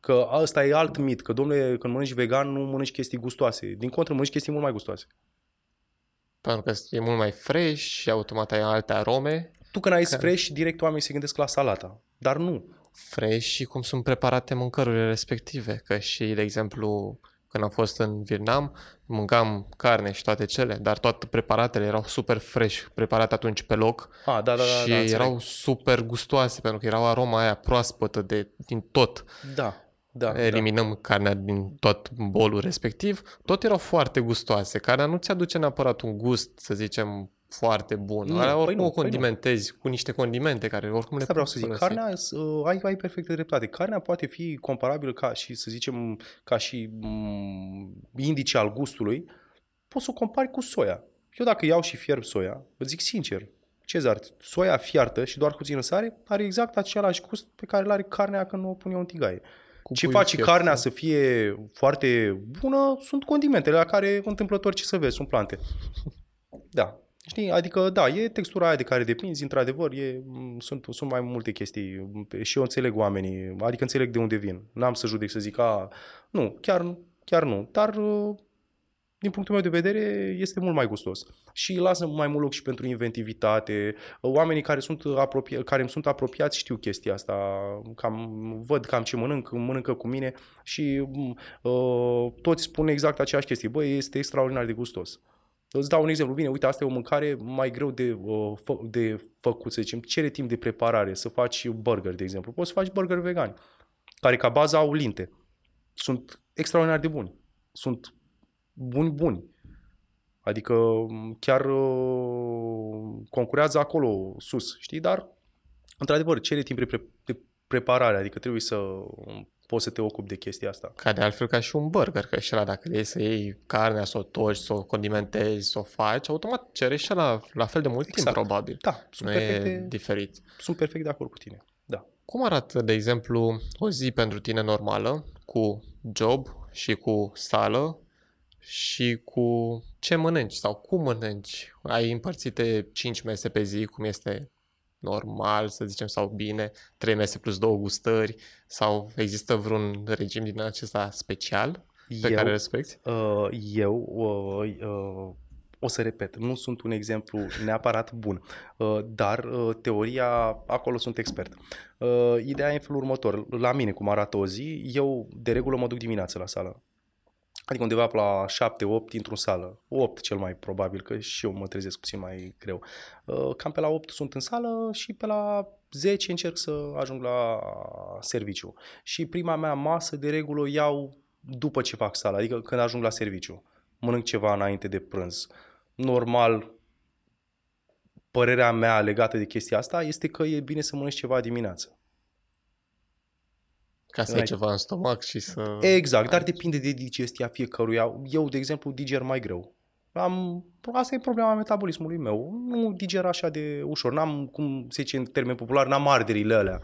Că asta e alt mit, că domnule, când mănânci vegan nu mănânci chestii gustoase. Din contră, mănânci chestii mult mai gustoase. Pentru că e mult mai fresh și automat ai alte arome. Tu când ai că... fresh, direct oamenii se gândesc la salata. Dar nu. Fresh și cum sunt preparate mâncărurile respective. Că și, de exemplu, când am fost în Vietnam, mâncam carne și toate cele, dar toate preparatele erau super fresh, preparate atunci pe loc A, da, da, da, și da, erau super gustoase, pentru că erau aroma aia proaspătă de, din tot. Da. Da, eliminăm da. carnea din tot bolul respectiv, tot erau foarte gustoase. Carnea nu ți aduce neapărat un gust, să zicem, foarte bun. Nu, Alea oricum păi nu, o condimentezi păi cu niște condimente care oricum Asta le vreau să zic. Carnea, uh, ai, ai perfectă dreptate. Carnea poate fi comparabilă ca și, să zicem, ca și um, indice al gustului. Poți să o compari cu soia. Eu dacă iau și fierb soia, vă zic sincer, Cezar, soia fiartă și doar cu puțină sare are exact același gust pe care îl are carnea când o pun eu în tigaie. Cu ce face fiert, carnea să fie foarte bună sunt condimentele la care întâmplător ce să vezi, sunt plante. Da. Știi? Adică, da, e textura aia de care depinzi, într-adevăr, e, sunt, sunt mai multe chestii și eu înțeleg oamenii, adică înțeleg de unde vin. N-am să judec să zic, a, nu, chiar, chiar nu, dar din punctul meu de vedere, este mult mai gustos. Și lasă mai mult loc și pentru inventivitate. Oamenii care, sunt apropia- care îmi sunt apropiați știu chestia asta. Cam, văd cam ce mănânc, mănâncă cu mine și uh, toți spun exact aceeași chestie. Băi, este extraordinar de gustos. Îți dau un exemplu. Bine, uite, asta e o mâncare mai greu de, uh, fă, de făcut, să zicem. Cere timp de preparare, să faci burger, de exemplu. Poți să faci burger vegani, care ca bază au linte. Sunt extraordinar de buni. Sunt buni, buni. Adică chiar uh, concurează acolo sus, știi? Dar, într-adevăr, cere timp de, pre- de preparare, adică trebuie să poți să te ocupi de chestia asta. Ca de altfel ca și un burger, că și la dacă vrei să iei carnea, să o toci, să o condimentezi, să o faci, automat cere și la, la fel de mult exact. timp, probabil. Da, sunt nu perfect e de, diferit. Sunt perfect de acord cu tine, da. Cum arată, de exemplu, o zi pentru tine normală, cu job și cu sală și cu ce mănânci sau cum mănânci. Ai împărțite 5 mese pe zi, cum este normal, să zicem, sau bine, 3 mese plus două gustări, sau există vreun regim din acesta special pe eu, care respecti? Uh, eu uh, uh, o să repet, nu sunt un exemplu neapărat bun, uh, dar uh, teoria, acolo sunt expert. Uh, ideea e în felul următor. La mine, cum arată o zi, eu de regulă mă duc dimineața la sală. Adică undeva pe la 7-8 intru în sală. 8 cel mai probabil, că și eu mă trezesc puțin mai greu. Cam pe la 8 sunt în sală și pe la 10 încerc să ajung la serviciu. Și prima mea masă de regulă o iau după ce fac sala, adică când ajung la serviciu. Mănânc ceva înainte de prânz. Normal, părerea mea legată de chestia asta este că e bine să mănânci ceva dimineața. Ca să ai ceva în stomac și să... Exact, dar depinde de digestia fiecăruia. Eu, de exemplu, diger mai greu. Am, asta e problema metabolismului meu. Nu diger așa de ușor. N-am, cum se zice în termen popular, n-am arderile alea.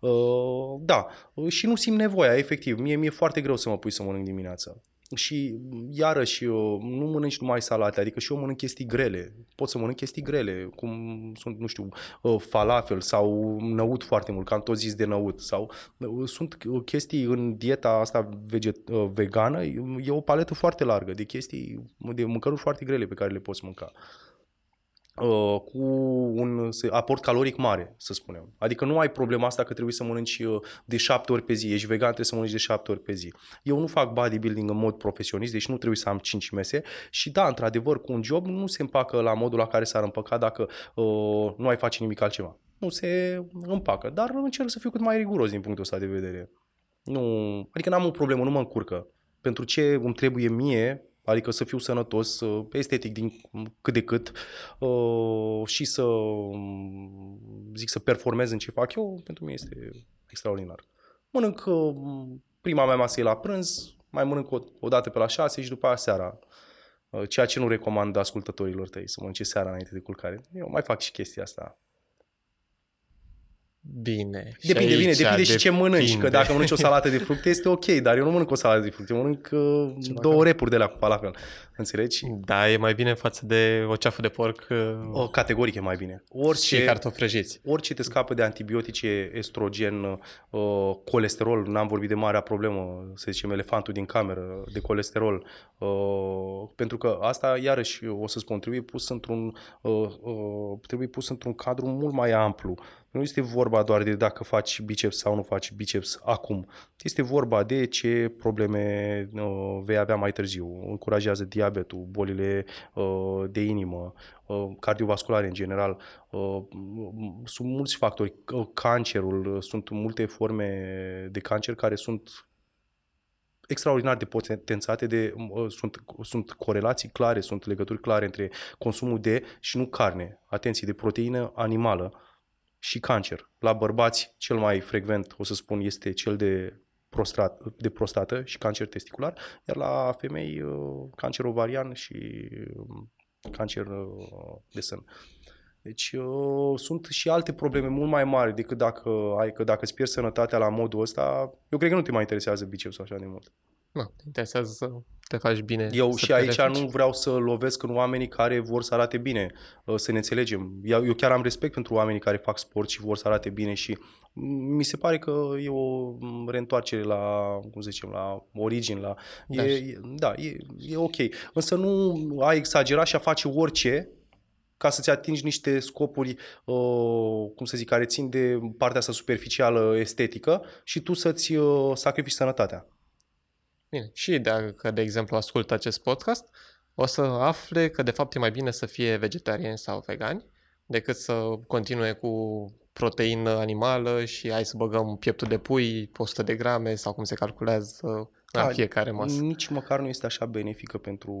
Uh, da, și nu simt nevoia, efectiv. Mie mi-e foarte greu să mă pui să mănânc dimineața și iarăși nu mănânci numai salate, adică și eu mănânc chestii grele. Pot să mănânc chestii grele, cum sunt, nu știu, ă, falafel sau năut foarte mult, că am tot zis de năut. Sau ă, sunt chestii în dieta asta veget, ă, vegană, e o paletă foarte largă de chestii, de mâncăruri foarte grele pe care le poți mânca. Uh, cu un aport caloric mare, să spunem. Adică nu ai problema asta că trebuie să mănânci uh, de șapte ori pe zi. Ești vegan, trebuie să mănânci de șapte ori pe zi. Eu nu fac bodybuilding în mod profesionist, deci nu trebuie să am cinci mese și da, într-adevăr, cu un job nu se împacă la modul la care s-ar împăca dacă uh, nu ai face nimic altceva. Nu se împacă, dar încerc să fiu cât mai riguros din punctul ăsta de vedere. Nu, adică n-am o problemă, nu mă încurcă. Pentru ce îmi trebuie mie, adică să fiu sănătos, estetic din cât de cât uh, și să zic să performez în ce fac eu, pentru mine este extraordinar. Mănânc uh, prima mea masă e la prânz, mai mănânc o, o dată pe la 6 și după aia seara. Uh, ceea ce nu recomand ascultătorilor tăi, să mănânce seara înainte de culcare. Eu mai fac și chestia asta. Bine. Depinde, bine, depinde și ce mănânci. Că dacă mănânci o salată de fructe este ok, dar eu nu mănânc o salată de fructe, mănânc uh, două repuri de la cu falafel. Înțelegi? Da, e mai bine față de o ceafă de porc. Uh, o, categoric e mai bine. Orice, și cartofi prăjiți. Orice te scapă de antibiotice, estrogen, uh, colesterol, n-am vorbit de marea problemă, să zicem, elefantul din cameră, de colesterol. Uh, pentru că asta, iarăși, o să spun, trebuie pus într-un, uh, uh, trebuie pus într-un cadru mult mai amplu. Nu este vorba doar de dacă faci biceps sau nu faci biceps acum. Este vorba de ce probleme uh, vei avea mai târziu. Încurajează diabetul, bolile uh, de inimă, uh, cardiovasculare în general. Uh, sunt mulți factori. Uh, cancerul, uh, sunt multe forme de cancer care sunt extraordinar de potențate, de, uh, sunt, sunt corelații clare, sunt legături clare între consumul de și nu carne, atenție, de proteină animală și cancer. La bărbați, cel mai frecvent, o să spun, este cel de, prostrat, de prostată și cancer testicular, iar la femei, uh, cancer ovarian și um, cancer uh, de sân. Deci uh, sunt și alte probleme mult mai mari decât dacă ai că dacă îți pierzi sănătatea la modul ăsta, eu cred că nu te mai interesează bicepsul așa de mult. Nu, te interesează să te faci bine. Eu și aici refici. nu vreau să lovesc în oamenii care vor să arate bine, uh, să ne înțelegem. Eu chiar am respect pentru oamenii care fac sport și vor să arate bine și mi se pare că e o reîntoarcere la, cum să zicem, la origine, la... Da, e, da e, e ok. Însă nu a exagerat și a face orice ca să-ți atingi niște scopuri, uh, cum să zic, care țin de partea asta superficială, estetică și tu să-ți uh, sacrifici sănătatea. Bine, și dacă, de exemplu, ascultă acest podcast, o să afle că, de fapt, e mai bine să fie vegetariani sau vegani decât să continue cu proteină animală și hai să băgăm pieptul de pui, 100 de grame sau cum se calculează la da, fiecare masă. Nici măcar nu este așa benefică pentru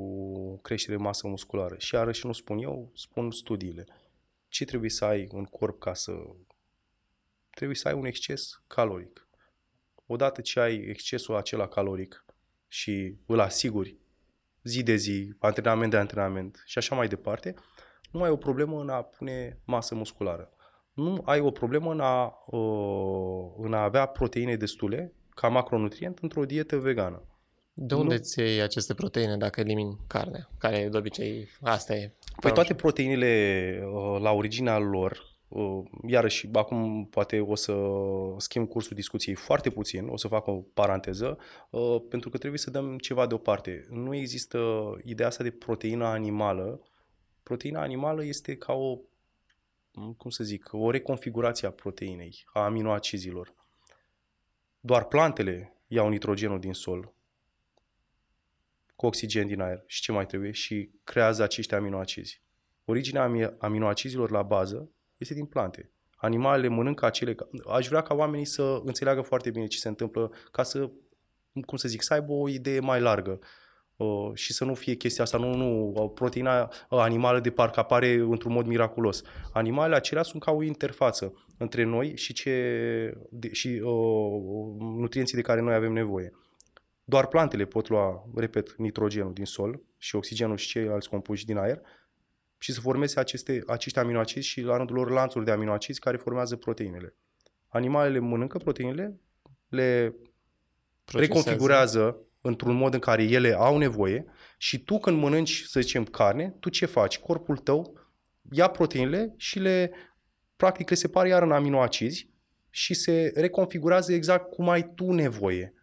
creștere masă musculară. Și iarăși nu spun eu, spun studiile. Ce trebuie să ai în corp ca să... Trebuie să ai un exces caloric. Odată ce ai excesul acela caloric, și îl asiguri zi de zi, antrenament de antrenament și așa mai departe, nu ai o problemă în a pune masă musculară. Nu ai o problemă în a, uh, în a avea proteine destule ca macronutrient într-o dietă vegană. De unde nu... ți iei aceste proteine dacă elimini carnea? Care de obicei asta e. Păi toate proteinele uh, la originea lor Uh, iarăși, acum poate o să schimb cursul discuției foarte puțin, o să fac o paranteză, uh, pentru că trebuie să dăm ceva deoparte. Nu există ideea asta de proteină animală Proteina animală este ca o, cum să zic, o reconfigurație a proteinei, a aminoacizilor. Doar plantele iau nitrogenul din sol, cu oxigen din aer și ce mai trebuie și creează acești aminoacizi. Originea aminoacizilor la bază este din plante. Animalele mănâncă acele... Aș vrea ca oamenii să înțeleagă foarte bine ce se întâmplă ca să, cum să zic, să aibă o idee mai largă uh, și să nu fie chestia asta, nu, nu, proteina animală de parcă apare într-un mod miraculos. Animalele acelea sunt ca o interfață între noi și, ce, de, și uh, nutrienții de care noi avem nevoie. Doar plantele pot lua, repet, nitrogenul din sol și oxigenul și ceilalți compuși din aer și să formeze aceste, acești aminoacizi și la rândul lor lanțuri de aminoacizi care formează proteinele. Animalele mănâncă proteinele, le Procesează. reconfigurează într-un mod în care ele au nevoie și tu când mănânci, să zicem, carne, tu ce faci? Corpul tău ia proteinele și le, practic, le separă iar în aminoacizi și se reconfigurează exact cum ai tu nevoie.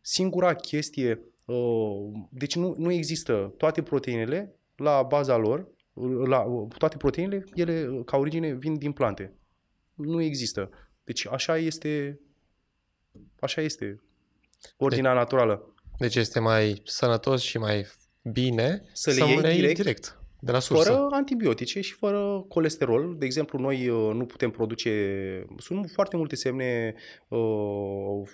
Singura chestie, uh, deci nu, nu există toate proteinele la baza lor, la, toate proteinele, ele ca origine vin din plante. Nu există. Deci așa este, așa este ordinea deci, naturală. Deci este mai sănătos și mai bine să le să iei direct, direct de la sursă. Fără antibiotice și fără colesterol. De exemplu, noi uh, nu putem produce... Sunt foarte multe semne, uh,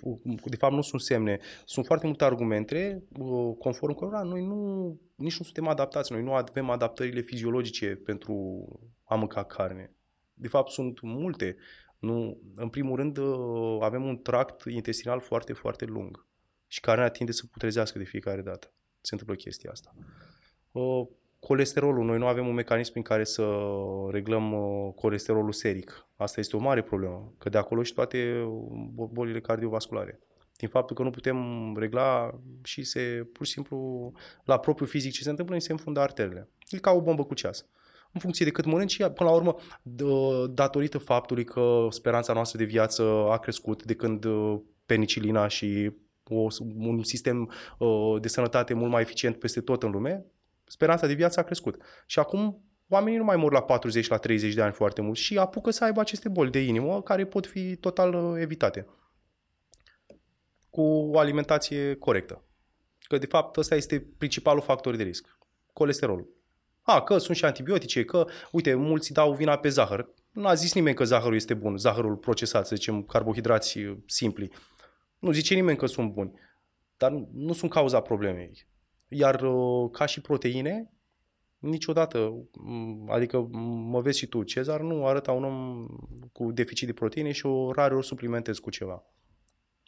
de fapt nu sunt semne, sunt foarte multe argumente uh, conform cărora noi nu, nici nu suntem adaptați. Noi nu avem adaptările fiziologice pentru a mânca carne. De fapt, sunt multe. Nu, în primul rând, avem un tract intestinal foarte, foarte lung și carnea tinde să putrezească de fiecare dată. Se întâmplă chestia asta colesterolul. Noi nu avem un mecanism prin care să reglăm uh, colesterolul seric. Asta este o mare problemă, că de acolo și toate uh, bolile cardiovasculare. Din faptul că nu putem regla și se, pur și simplu, la propriu fizic ce se întâmplă, ni se înfundă arterele. E ca o bombă cu ceas. În funcție de cât mănânci, până la urmă, datorită faptului că speranța noastră de viață a crescut de când uh, penicilina și o, un sistem de sănătate mult mai eficient peste tot în lume, speranța de viață a crescut. Și acum oamenii nu mai mor la 40, la 30 de ani foarte mult și apucă să aibă aceste boli de inimă care pot fi total uh, evitate cu o alimentație corectă. Că de fapt ăsta este principalul factor de risc. Colesterolul. A, că sunt și antibiotice, că, uite, mulți dau vina pe zahăr. Nu a zis nimeni că zahărul este bun, zahărul procesat, să zicem, carbohidrați uh, simpli. Nu zice nimeni că sunt buni, dar nu sunt cauza problemei. Iar uh, ca și proteine, niciodată, adică mă vezi și tu, Cezar, nu arăta un om cu deficit de proteine și o rare ori suplimentez cu ceva.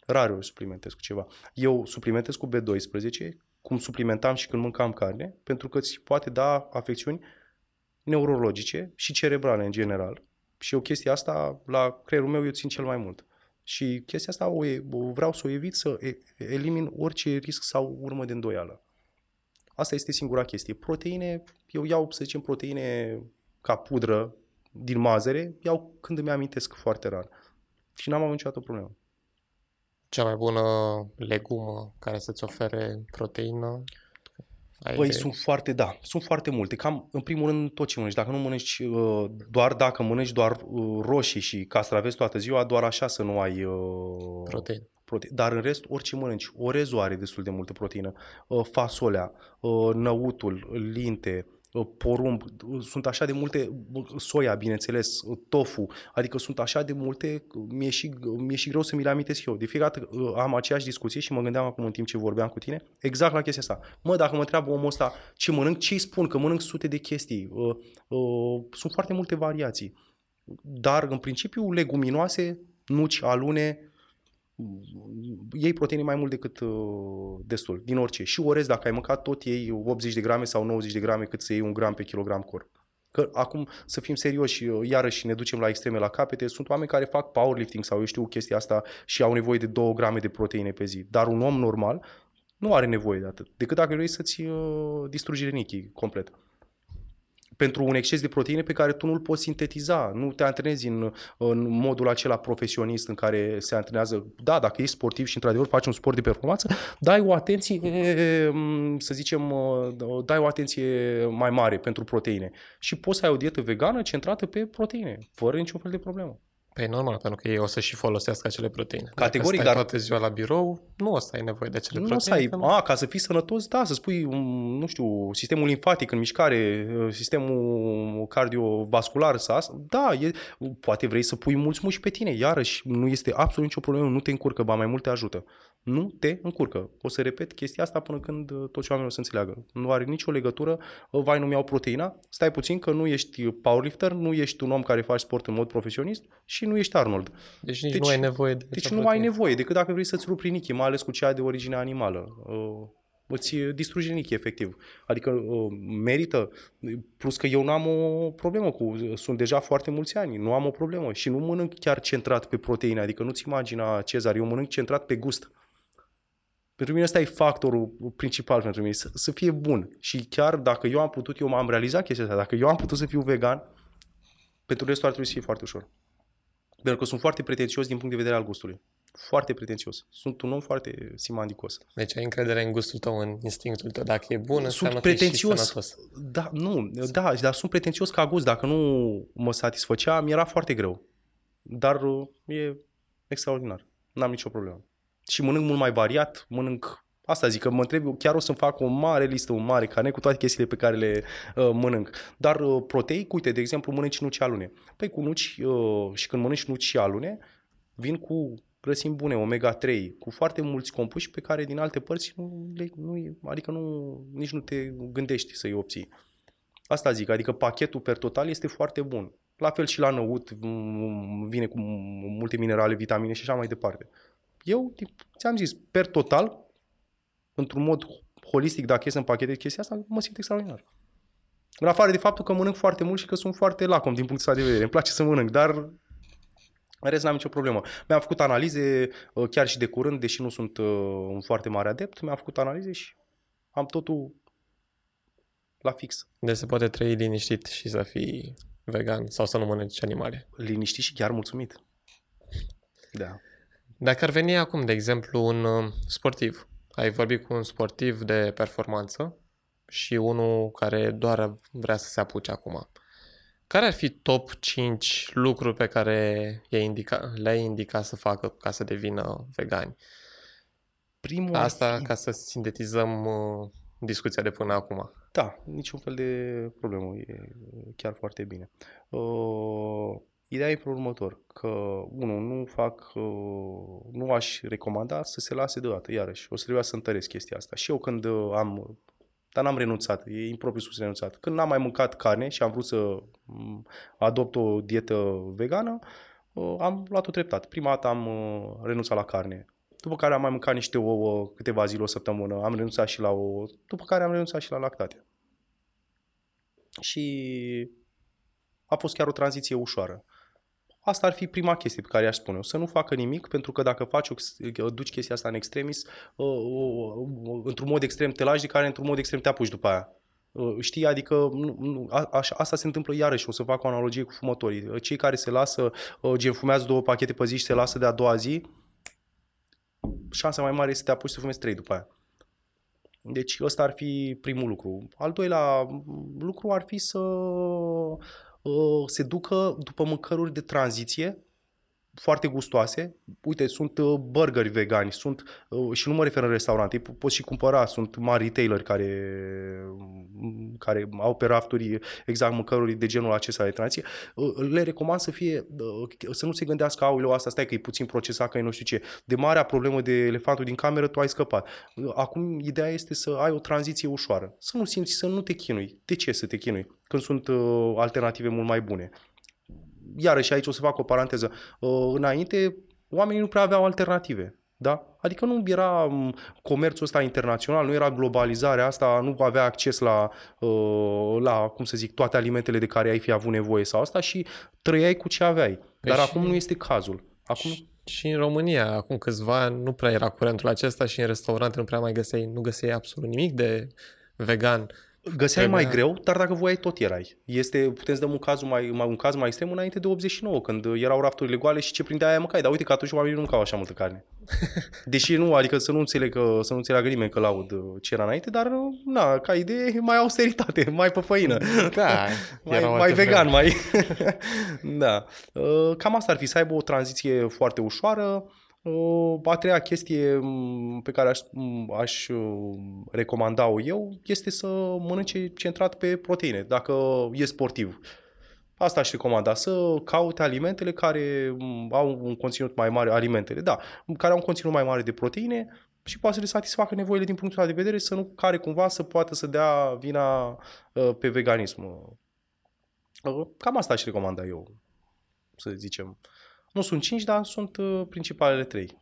Rare ori suplimentez cu ceva. Eu suplimentez cu B12, cum suplimentam și când mâncam carne, pentru că îți poate da afecțiuni neurologice și cerebrale în general. Și o chestie asta, la creierul meu, eu țin cel mai mult. Și chestia asta o, o vreau să o evit, să elimin orice risc sau urmă de îndoială. Asta este singura chestie. Proteine, eu iau, să zicem, proteine ca pudră din mazăre, iau când îmi amintesc foarte rar. Și n-am avut niciodată o problemă. Cea mai bună legumă care să-ți ofere proteină? Ai Băi, de... sunt foarte, da, sunt foarte multe. Cam, în primul rând, tot ce mănânci. Dacă nu mănânci, uh, doar dacă mănânci doar uh, roșii și castraveți toată ziua, doar așa să nu ai uh, protein proteine. Dar în rest, orice mănânci, orezul are destul de multă proteină, uh, fasolea, uh, năutul, linte, uh, porumb, sunt așa de multe, soia, bineînțeles, tofu, adică sunt așa de multe, mi-e și, mi-e și greu să mi le amintesc eu. De fiecare dată am aceeași discuție și mă gândeam acum în timp ce vorbeam cu tine, exact la chestia asta. Mă, dacă mă întreabă omul ăsta ce mănânc, ce îi spun? Că mănânc sute de chestii. Sunt foarte multe variații. Dar, în principiu, leguminoase, nuci, alune, iei proteine mai mult decât uh, destul, din orice. Și orez, dacă ai mâncat tot, iei 80 de grame sau 90 de grame cât să iei un gram pe kilogram corp. Că acum, să fim serioși, uh, iarăși ne ducem la extreme, la capete, sunt oameni care fac powerlifting sau eu știu chestia asta și au nevoie de 2 grame de proteine pe zi. Dar un om normal nu are nevoie de atât, decât dacă vrei să-ți uh, distrugi renichii complet. Pentru un exces de proteine pe care tu nu-l poți sintetiza. Nu te antrenezi în, în modul acela profesionist în care se antrenează. Da, dacă ești sportiv și într-adevăr faci un sport de performanță, dai o atenție, să zicem, dai o atenție mai mare pentru proteine. Și poți să ai o dietă vegană centrată pe proteine, fără niciun fel de problemă. Păi normal, pentru că ei o să și folosească acele proteine. Categoric, Dacă stai dar- toată ziua la birou, nu o să ai nevoie de acele Nu o proteine. să ai, că nu- a, ca să fii sănătos, da, să spui, um, nu știu, sistemul limfatic în mișcare, uh, sistemul cardiovascular, să asta, da, e, poate vrei să pui mulți muși pe tine, iarăși, nu este absolut nicio problemă, nu te încurcă, ba mai mult te ajută. Nu te încurcă. O să repet chestia asta până când uh, toți oamenii o să înțeleagă. Nu are nicio legătură, uh, vai, nu-mi iau proteina, stai puțin că nu ești powerlifter, nu ești un om care faci sport în mod profesionist și nu ești Arnold. Deci nici Deci- nu ai nevoie de Deci acea nu ai proteină. nevoie, decât dacă vrei să-ți rupi rinichii, mai ales cu cea de origine animală. Uh, îți distrugi rinichii, efectiv. Adică uh, merită, plus că eu nu am o problemă cu, sunt deja foarte mulți ani, nu am o problemă și nu mănânc chiar centrat pe proteine, adică nu-ți imagina, Cezar, eu mănânc centrat pe gust. Pentru mine ăsta e factorul principal pentru mine, să, să fie bun. Și chiar dacă eu am putut, eu am realizat chestia asta, dacă eu am putut să fiu vegan, pentru restul ar trebui să fie foarte ușor. Pentru că sunt foarte pretențios din punct de vedere al gustului. Foarte pretențios. Sunt un om foarte simandicos. Deci ai încredere în gustul tău, în instinctul tău. Dacă e bun, înseamnă Sunt că ești și pretențios. sănătos. Da, nu, da, dar sunt pretențios ca gust. Dacă nu mă satisfăcea, mi era foarte greu. Dar uh, e extraordinar. N-am nicio problemă. Și mănânc mult mai variat, mănânc Asta zic, că mă întreb, eu chiar o să-mi fac o mare listă, un mare carnet cu toate chestiile pe care le uh, mănânc. Dar uh, proteic, uite, de exemplu, mănânci nuci alune. Păi cu nuci, uh, și când mănânci nuci și alune, vin cu grăsimi bune, omega-3, cu foarte mulți compuși pe care din alte părți nu, le, nu adică nu, nici nu te gândești să-i obții. Asta zic, adică pachetul per total este foarte bun. La fel și la năut m- vine cu multe minerale, vitamine și așa mai departe. Eu ți-am zis, per total, într-un mod holistic, dacă e să împachetez chestia asta, mă simt extraordinar. În afară de faptul că mănânc foarte mult și că sunt foarte lacom din punctul ăsta de vedere. Îmi place să mănânc, dar în rest n-am nicio problemă. Mi-am făcut analize uh, chiar și de curând, deși nu sunt uh, un foarte mare adept, mi-am făcut analize și am totul la fix. Deci se poate trăi liniștit și să fii vegan sau să nu mănânci animale. Liniștit și chiar mulțumit. Da. Dacă ar veni acum, de exemplu, un uh, sportiv, ai vorbit cu un sportiv de performanță și unul care doar vrea să se apuce acum. Care ar fi top 5 lucruri pe care i-ai indica, le-ai indicat să facă ca să devină vegani? Primul ar Asta fi- ca să sintetizăm uh, discuția de până acum. Da, niciun fel de problemă, e chiar foarte bine. Uh, ideea e pe următor, că, unul, nu fac, uh, nu aș recomanda să se lase deodată, iarăși, o să trebuia să întăresc chestia asta. Și eu când uh, am, dar n-am renunțat, e impropriu spus renunțat, când n-am mai mâncat carne și am vrut să m, adopt o dietă vegană, uh, am luat-o treptat. Prima dată am uh, renunțat la carne, după care am mai mâncat niște ouă câteva zile, o săptămână, am renunțat și la ouă, după care am renunțat și la lactate. Și a fost chiar o tranziție ușoară. Asta ar fi prima chestie pe care i-aș spune. Să nu facă nimic, pentru că dacă faci, o- duci chestia asta în extremis, uh, uh, într-un mod extrem te lași de care într-un mod extrem te apuci după aia. Uh, Știi, adică nu, nu, a, așa, asta se întâmplă iarăși, o să fac o analogie cu fumătorii. Uh, Cei care se lasă, uh, gen fumează două pachete pe zi și se lasă de a doua zi, șansa mai mare este să te apuci să fumezi trei după aia. Deci ăsta ar fi primul lucru. Al doilea lucru ar fi să uh, se ducă după mâncăruri de tranziție foarte gustoase. Uite, sunt uh, burgeri vegani, sunt uh, și nu mă refer în restaurante, po- poți și cumpăra, sunt mari retaileri care, care au pe rafturi exact mâncăruri de genul acesta de tranziție. Uh, Le recomand să fie, uh, să nu se gândească, aoleu, asta stai că e puțin procesat, că e nu știu ce. De marea problemă de elefantul din cameră, tu ai scăpat. Uh, Acum, ideea este să ai o tranziție ușoară. Să nu simți, să nu te chinui. De ce să te chinui? Când sunt uh, alternative mult mai bune iarăși aici o să fac o paranteză, uh, înainte oamenii nu prea aveau alternative. Da? Adică nu era m, comerțul ăsta internațional, nu era globalizarea asta, nu avea acces la, uh, la, cum să zic, toate alimentele de care ai fi avut nevoie sau asta și trăiai cu ce aveai. Dar și- acum nu este cazul. Acum, Și, și în România, acum câțiva ani, nu prea era curentul acesta și în restaurante nu prea mai găseai, nu găseai absolut nimic de vegan. Găseai Trebuia- mai greu, dar dacă voiai, tot erai. Este, putem să dăm un caz mai, mai, un caz mai extrem înainte de 89, când erau rafturile goale și ce prindea aia mâncai. Dar uite că atunci oamenii nu mâncau așa multă carne. Deși nu, adică să nu înțeleg că, să nu înțeleagă nimeni că laud uh, ce era înainte, dar uh, na, ca idee, mai austeritate, mai pe făină. Da, mai, erau mai alte vegan, mai... da. Uh, Cam asta ar fi, să aibă o tranziție foarte ușoară. Uh, A treia chestie m, pe care aș, m, aș uh, recomanda-o eu este să mănânce centrat pe proteine, dacă e sportiv. Asta aș recomanda, să caute alimentele care m, au un conținut mai mare, alimentele, da, care au un conținut mai mare de proteine și poate să le satisfacă nevoile din punctul ăla de vedere, să nu care cumva să poată să dea vina uh, pe veganism. Uh, Cam asta aș recomanda eu, să zicem. Nu sunt cinci, dar sunt uh, principalele trei.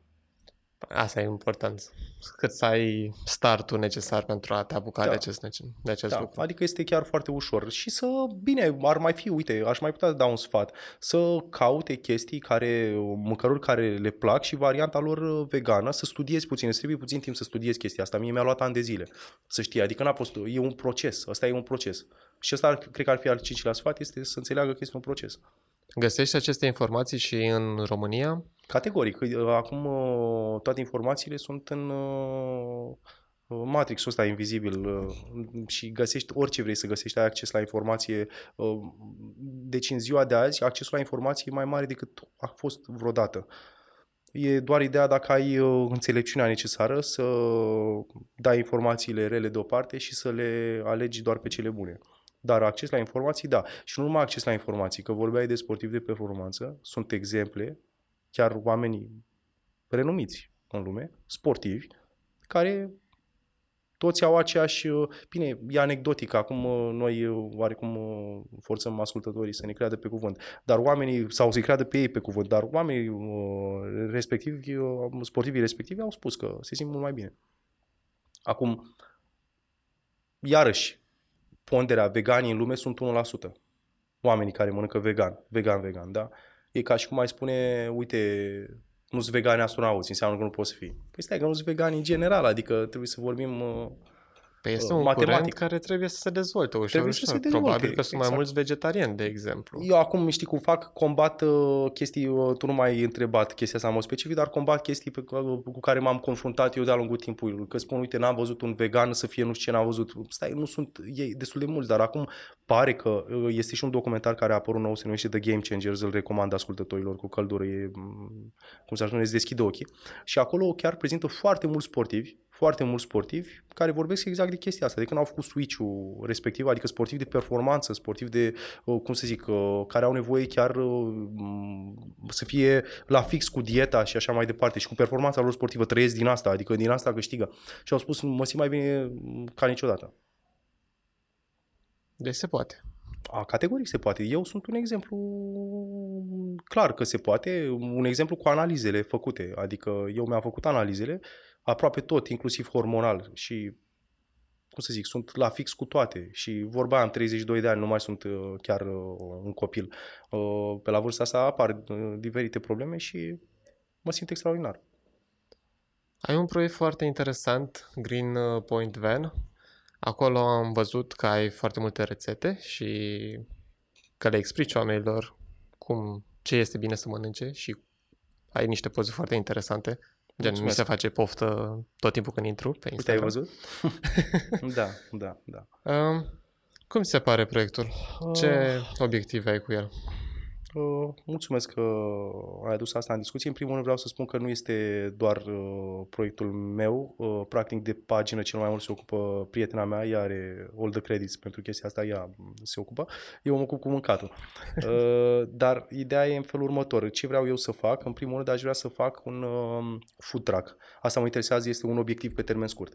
Asta e important. Cât să ai startul necesar pentru a te apuca Da. de acest, nece- de acest Da, lucru. adică este chiar foarte ușor. Și să, bine, ar mai fi, uite, aș mai putea da un sfat, să caute chestii care, mâncăruri care le plac și varianta lor uh, vegană, să studiezi puțin, îți trebuie puțin timp să studiezi chestia asta. Mie mi-a luat ani de zile să știi, adică n-a fost, e un proces, ăsta e un proces. Și ăsta ar- cred că ar fi al cincilea sfat, este să înțeleagă că este un proces. Găsești aceste informații și în România? Categoric. uh, Acum uh, toate informațiile sunt în uh, matrixul ăsta invizibil uh, și găsești orice vrei să găsești, ai acces la informație. uh, Deci în ziua de azi accesul la informație e mai mare decât a fost vreodată. E doar ideea dacă ai uh, înțelepciunea necesară să dai informațiile rele deoparte și să le alegi doar pe cele bune. Dar acces la informații, da. Și nu numai acces la informații, că vorbeai de sportivi de performanță, sunt exemple, chiar oamenii renumiți în lume, sportivi, care toți au aceeași... uh, Bine, e anecdotic, acum uh, noi uh, oarecum uh, forțăm ascultătorii să ne creadă pe cuvânt, dar oamenii, sau să-i creadă pe ei pe cuvânt, dar oamenii uh, respectivi, uh, sportivii respectivi au spus că se simt mult mai bine. Acum, iarăși, ponderea veganii în lume sunt 1%. Oamenii care mănâncă vegan, vegan, vegan, da? E ca și cum ai spune, uite, nu sunt vegani astronauți, înseamnă că nu poți fi. Păi stai că nu sunt vegani în general, adică trebuie să vorbim... uh, Păi este Uh, un matematic. curent care trebuie să se dezvolte ușor, Trebuie să ușor. se dezvolte, Probabil că sunt mai exact. mulți vegetariani, de exemplu. Eu acum știi cum fac, combat uh, chestii, uh, tu nu m-ai întrebat chestia asta în mod specific, dar combat chestii pe, cu cu care m-am confruntat eu de-a lungul timpului. Că spun, uite, n-am văzut un vegan să fie nu știu ce n-am văzut. Stai, nu sunt ei destul de mulți, dar acum pare că uh, este și un documentar care a apărut nou, se numește The Game Changers, îl recomand ascultătorilor cu căldură, e, mm, cum să spune, îți deschide ochii. Și acolo chiar prezintă foarte mulți sportivi, foarte mulți sportivi care vorbesc exact de chestia asta, de când au făcut switch-ul respectiv, adică sportivi de performanță, sportivi de, uh, cum să zic, uh, care au nevoie chiar uh, m, să fie la fix cu dieta și așa mai departe și cu performanța lor sportivă, trăiesc din asta, adică din asta câștigă. Și au spus, mă simt mai bine m, ca niciodată. Deci se poate. A, categoric se poate. Eu sunt un exemplu clar că se poate, un exemplu cu analizele făcute. Adică eu mi-am făcut analizele aproape tot, inclusiv hormonal și cum să zic, sunt la fix cu toate și vorba am 32 de ani, nu mai sunt uh, chiar uh, un copil. Uh, Pe la vârsta asta apar uh, diferite probleme și mă simt extraordinar. Ai un proiect foarte interesant, Green uh, Point Van. Acolo am văzut că ai foarte multe rețete și că le explici oamenilor cum, ce este bine să mănânce și ai niște pozuri foarte interesante. Gen, mi Mulțumesc. se face poftă tot timpul când intru pe Uite, ai Instagram. văzut? da, da, da. Um, cum ți se pare proiectul? Ce obiective ai cu el? Uh, Mulțumesc că ai adus asta în discuție. În primul rând vreau să spun că nu este doar uh, proiectul meu. Uh, practic de pagină cel mai mult se ocupă prietena mea, ea are all the credits pentru chestia asta, ea se ocupă. Eu mă ocup cu mâncatul. Uh, dar ideea e în felul următor. Ce vreau eu să fac? În primul rând aș vrea să fac un uh, food truck. Asta mă interesează, este un obiectiv pe termen scurt.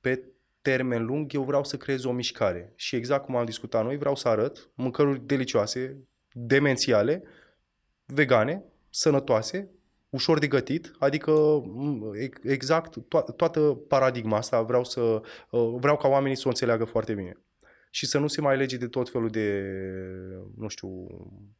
Pe termen lung eu vreau să creez o mișcare și exact cum am discutat noi, vreau să arăt mâncăruri delicioase, demențiale, vegane, sănătoase, ușor de gătit, adică m, ex- exact to- toată paradigma asta vreau să uh, vreau ca oamenii să o înțeleagă foarte bine. Și să nu se mai lege de tot felul de, nu știu,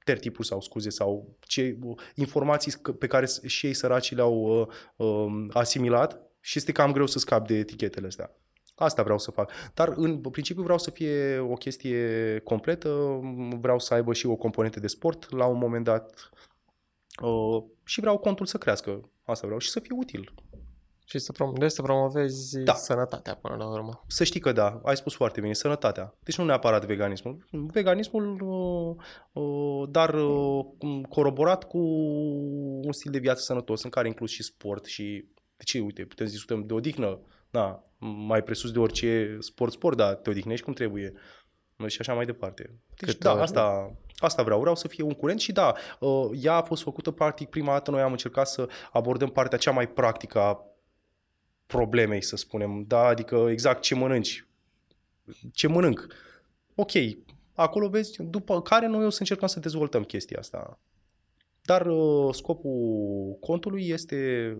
tertipuri sau scuze sau ce, informații sc- pe care s- și ei săraci le-au uh, uh, asimilat și este cam greu să scap de etichetele astea. Asta vreau să fac. Dar în principiu vreau să fie o chestie completă, vreau să aibă și o componentă de sport la un moment dat uh, și vreau contul să crească. Asta vreau și să fie util. Și să, prom- deci să promovezi da. sănătatea până la urmă. Să știi că da, ai spus foarte bine, sănătatea. Deci nu neapărat veganismul. Veganismul, uh, uh, dar uh, coroborat cu un stil de viață sănătos în care inclus și sport și de ce, uite, putem să discutăm de odihnă, da, mai presus de orice sport, sport, dar te odihnești cum trebuie și așa mai departe. Deci Cât da, asta, asta vreau. Vreau să fie un curent și da, ea a fost făcută practic prima dată noi am încercat să abordăm partea cea mai practică a problemei, să spunem, da, adică exact ce mănânci, ce mănânc. Ok, acolo vezi, după care noi o să încercăm să dezvoltăm chestia asta. Dar uh, scopul contului este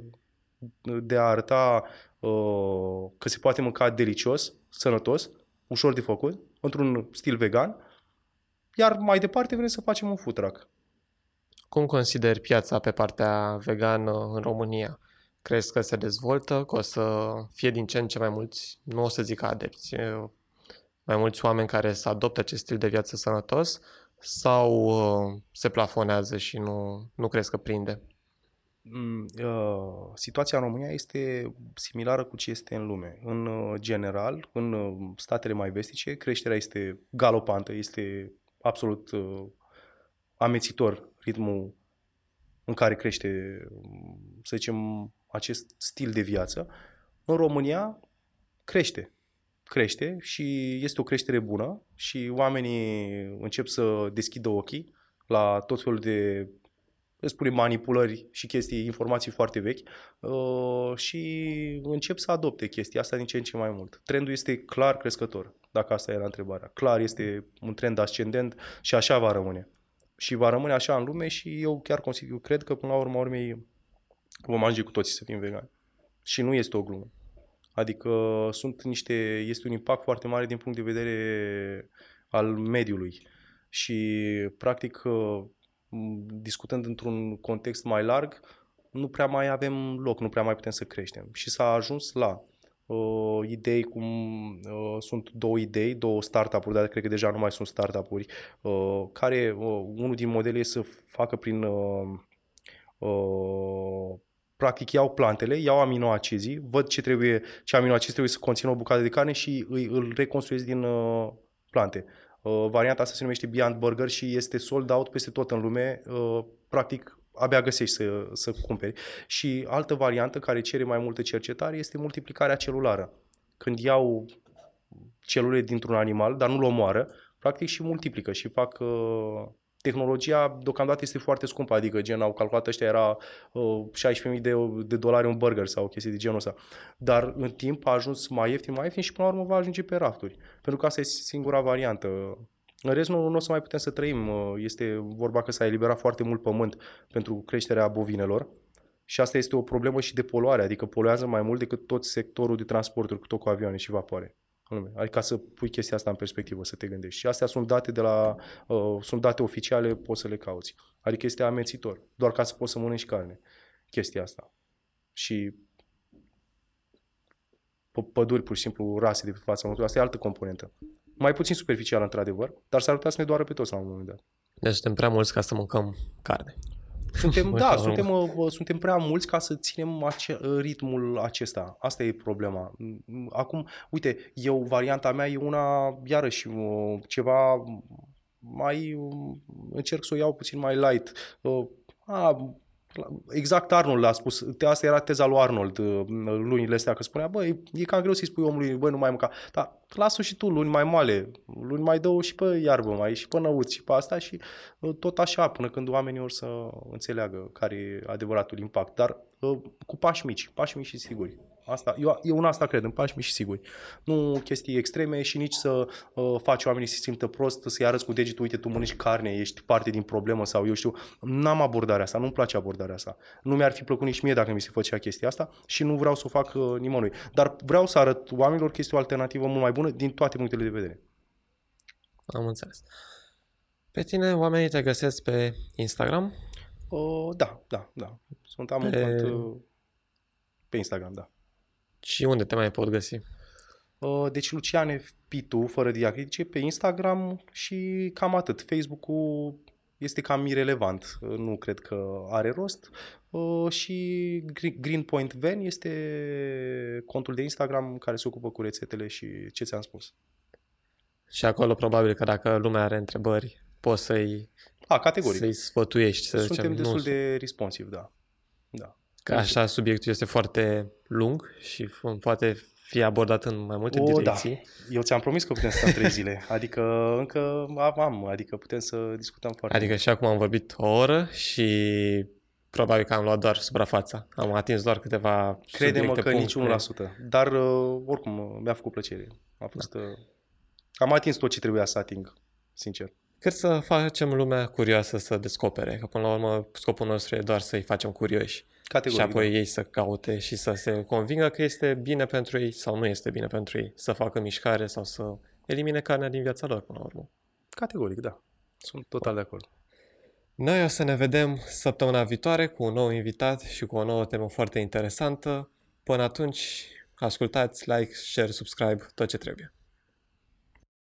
de a arăta uh, că se poate mânca delicios, sănătos, ușor de făcut, într-un stil vegan, iar mai departe vrem să facem un food truck. Cum consideri piața pe partea vegană în România? Crezi că se dezvoltă, că o să fie din ce în ce mai mulți, nu o să zic adepți, mai mulți oameni care să adopte acest stil de viață sănătos sau uh, se plafonează și nu, nu crezi că prinde? Mm, uh, situația în România este similară cu ce este în lume. În uh, general, în uh, statele mai vestice, creșterea este galopantă, este absolut amețitor ritmul în care crește, să zicem, acest stil de viață. În România crește. Crește și este o creștere bună și oamenii încep să deschidă ochii la tot felul de spune manipulări și chestii, informații foarte vechi uh, și încep să adopte chestia asta din ce în ce mai mult. Trendul este clar crescător, dacă asta era întrebarea. Clar este un trend ascendent și așa va rămâne. Și va rămâne așa în lume și eu chiar consider, eu cred că până la urmă urmei vom ajunge cu toții să fim vegani. Și nu este o glumă. Adică sunt niște, este un impact foarte mare din punct de vedere al mediului. Și practic discutând într-un context mai larg, nu prea mai avem loc, nu prea mai putem să creștem. Și s-a ajuns la uh, idei cum uh, sunt două idei, două startup-uri, dar cred că deja nu mai sunt startup-uri, uh, care uh, unul din modele este să facă prin uh, uh, practic iau plantele, iau aminoacizii, văd ce trebuie, ce aminoacizi trebuie să conțină o bucată de carne și îi, îl reconstruiesc din uh, plante. Uh, varianta asta se numește Beyond Burger și este sold out peste tot în lume. Uh, practic, abia găsești să, să cumperi. Și altă variantă care cere mai multă cercetare este multiplicarea celulară. Când iau celule dintr-un animal, dar nu-l omoară, practic și multiplică și fac uh, tehnologia deocamdată este foarte scumpă, adică gen au calculat ăștia era uh, 16.000 de, de dolari un burger sau chestii de genul ăsta. Dar în timp a ajuns mai ieftin, mai ieftin și până la urmă va ajunge pe rafturi. Pentru că asta e singura variantă. În rest nu, nu o să mai putem să trăim. Este vorba că s-a eliberat foarte mult pământ pentru creșterea bovinelor. Și asta este o problemă și de poluare, adică poluează mai mult decât tot sectorul de transporturi, cu tot cu avioane și vapoare lume. Adică să pui chestia asta în perspectivă, să te gândești. Și astea sunt date de la, uh, sunt date oficiale, poți să le cauți. Adică este amețitor, doar ca să poți să mănânci carne, chestia asta. Și păduri, pur și simplu, rase de pe fața Pământului, asta e altă componentă. Mai puțin superficială, într-adevăr, dar s-ar putea să ne doară pe toți la un moment dat. Deci suntem prea mulți ca să mâncăm carne. Suntem, da, suntem, uh, suntem prea mulți ca să ținem ace- uh, ritmul acesta. Asta e problema. Acum, uite, eu, varianta mea e una, iarăși, uh, ceva mai, încerc să o iau puțin mai light. A, Exact Arnold a spus, asta era teza lui Arnold lunile astea, că spunea, băi, e cam greu să-i spui omului, băi, nu mai mânca. Dar lasă și tu luni mai moale, luni mai dă și pe iarbă mai, și pe năuți și pe asta și tot așa, până când oamenii or să înțeleagă care e adevăratul impact. Dar cu pași mici, pași mici și siguri. Asta, eu, eu în asta cred, în pași mici și siguri. Nu chestii extreme și nici să uh, faci oamenii să se simtă prost, să-i arăți cu degetul, uite, tu mănânci carne, ești parte din problemă sau eu știu. N-am abordarea asta, nu-mi place abordarea asta. Nu mi-ar fi plăcut nici mie dacă mi se făcea chestia asta și nu vreau să o fac uh, nimănui. Dar vreau să arăt oamenilor că este o alternativă mult mai bună din toate punctele de vedere. Am înțeles. Pe tine oamenii te găsesc pe Instagram? Uh, da, da, da. Sunt am pe... un cont uh, pe Instagram, da. Și unde te mai pot găsi? Uh, deci Luciane Pitu, fără diacritice, pe Instagram și cam atât. Facebook-ul este cam irelevant, uh, nu cred că are rost. Uh, și Greenpoint Van este contul de Instagram care se ocupă cu rețetele și ce ți-am spus. Și acolo probabil că dacă lumea are întrebări, poți să-i, A, categoric. să-i sfătuiești. Să Suntem zicem, destul nu, de responsiv, da. da. Că așa subiectul este foarte lung și poate fi abordat în mai multe O, da. direcții. Eu ți-am promis că putem sta trei zile. Adică încă am, adică putem să discutăm foarte Adică și acum am vorbit o oră și probabil că am luat doar suprafața. Am atins doar câteva Crede-mă subiecte, că nici puncte. 1%. Dar uh, oricum uh, mi-a făcut plăcere. A fost... Uh, am atins tot ce trebuia să ating, sincer. Cât să facem lumea curioasă să descopere, că până la urmă scopul nostru e doar să-i facem curioși. Categoric, și apoi da. ei să caute și să se convingă că este bine pentru ei sau nu este bine pentru ei, să facă mișcare sau să elimine carnea din viața lor până la urmă. Categoric, da. Sunt total de acord. Noi o să ne vedem săptămâna viitoare cu un nou invitat și cu o nouă temă foarte interesantă. Până atunci, ascultați, like, share, subscribe, tot ce trebuie.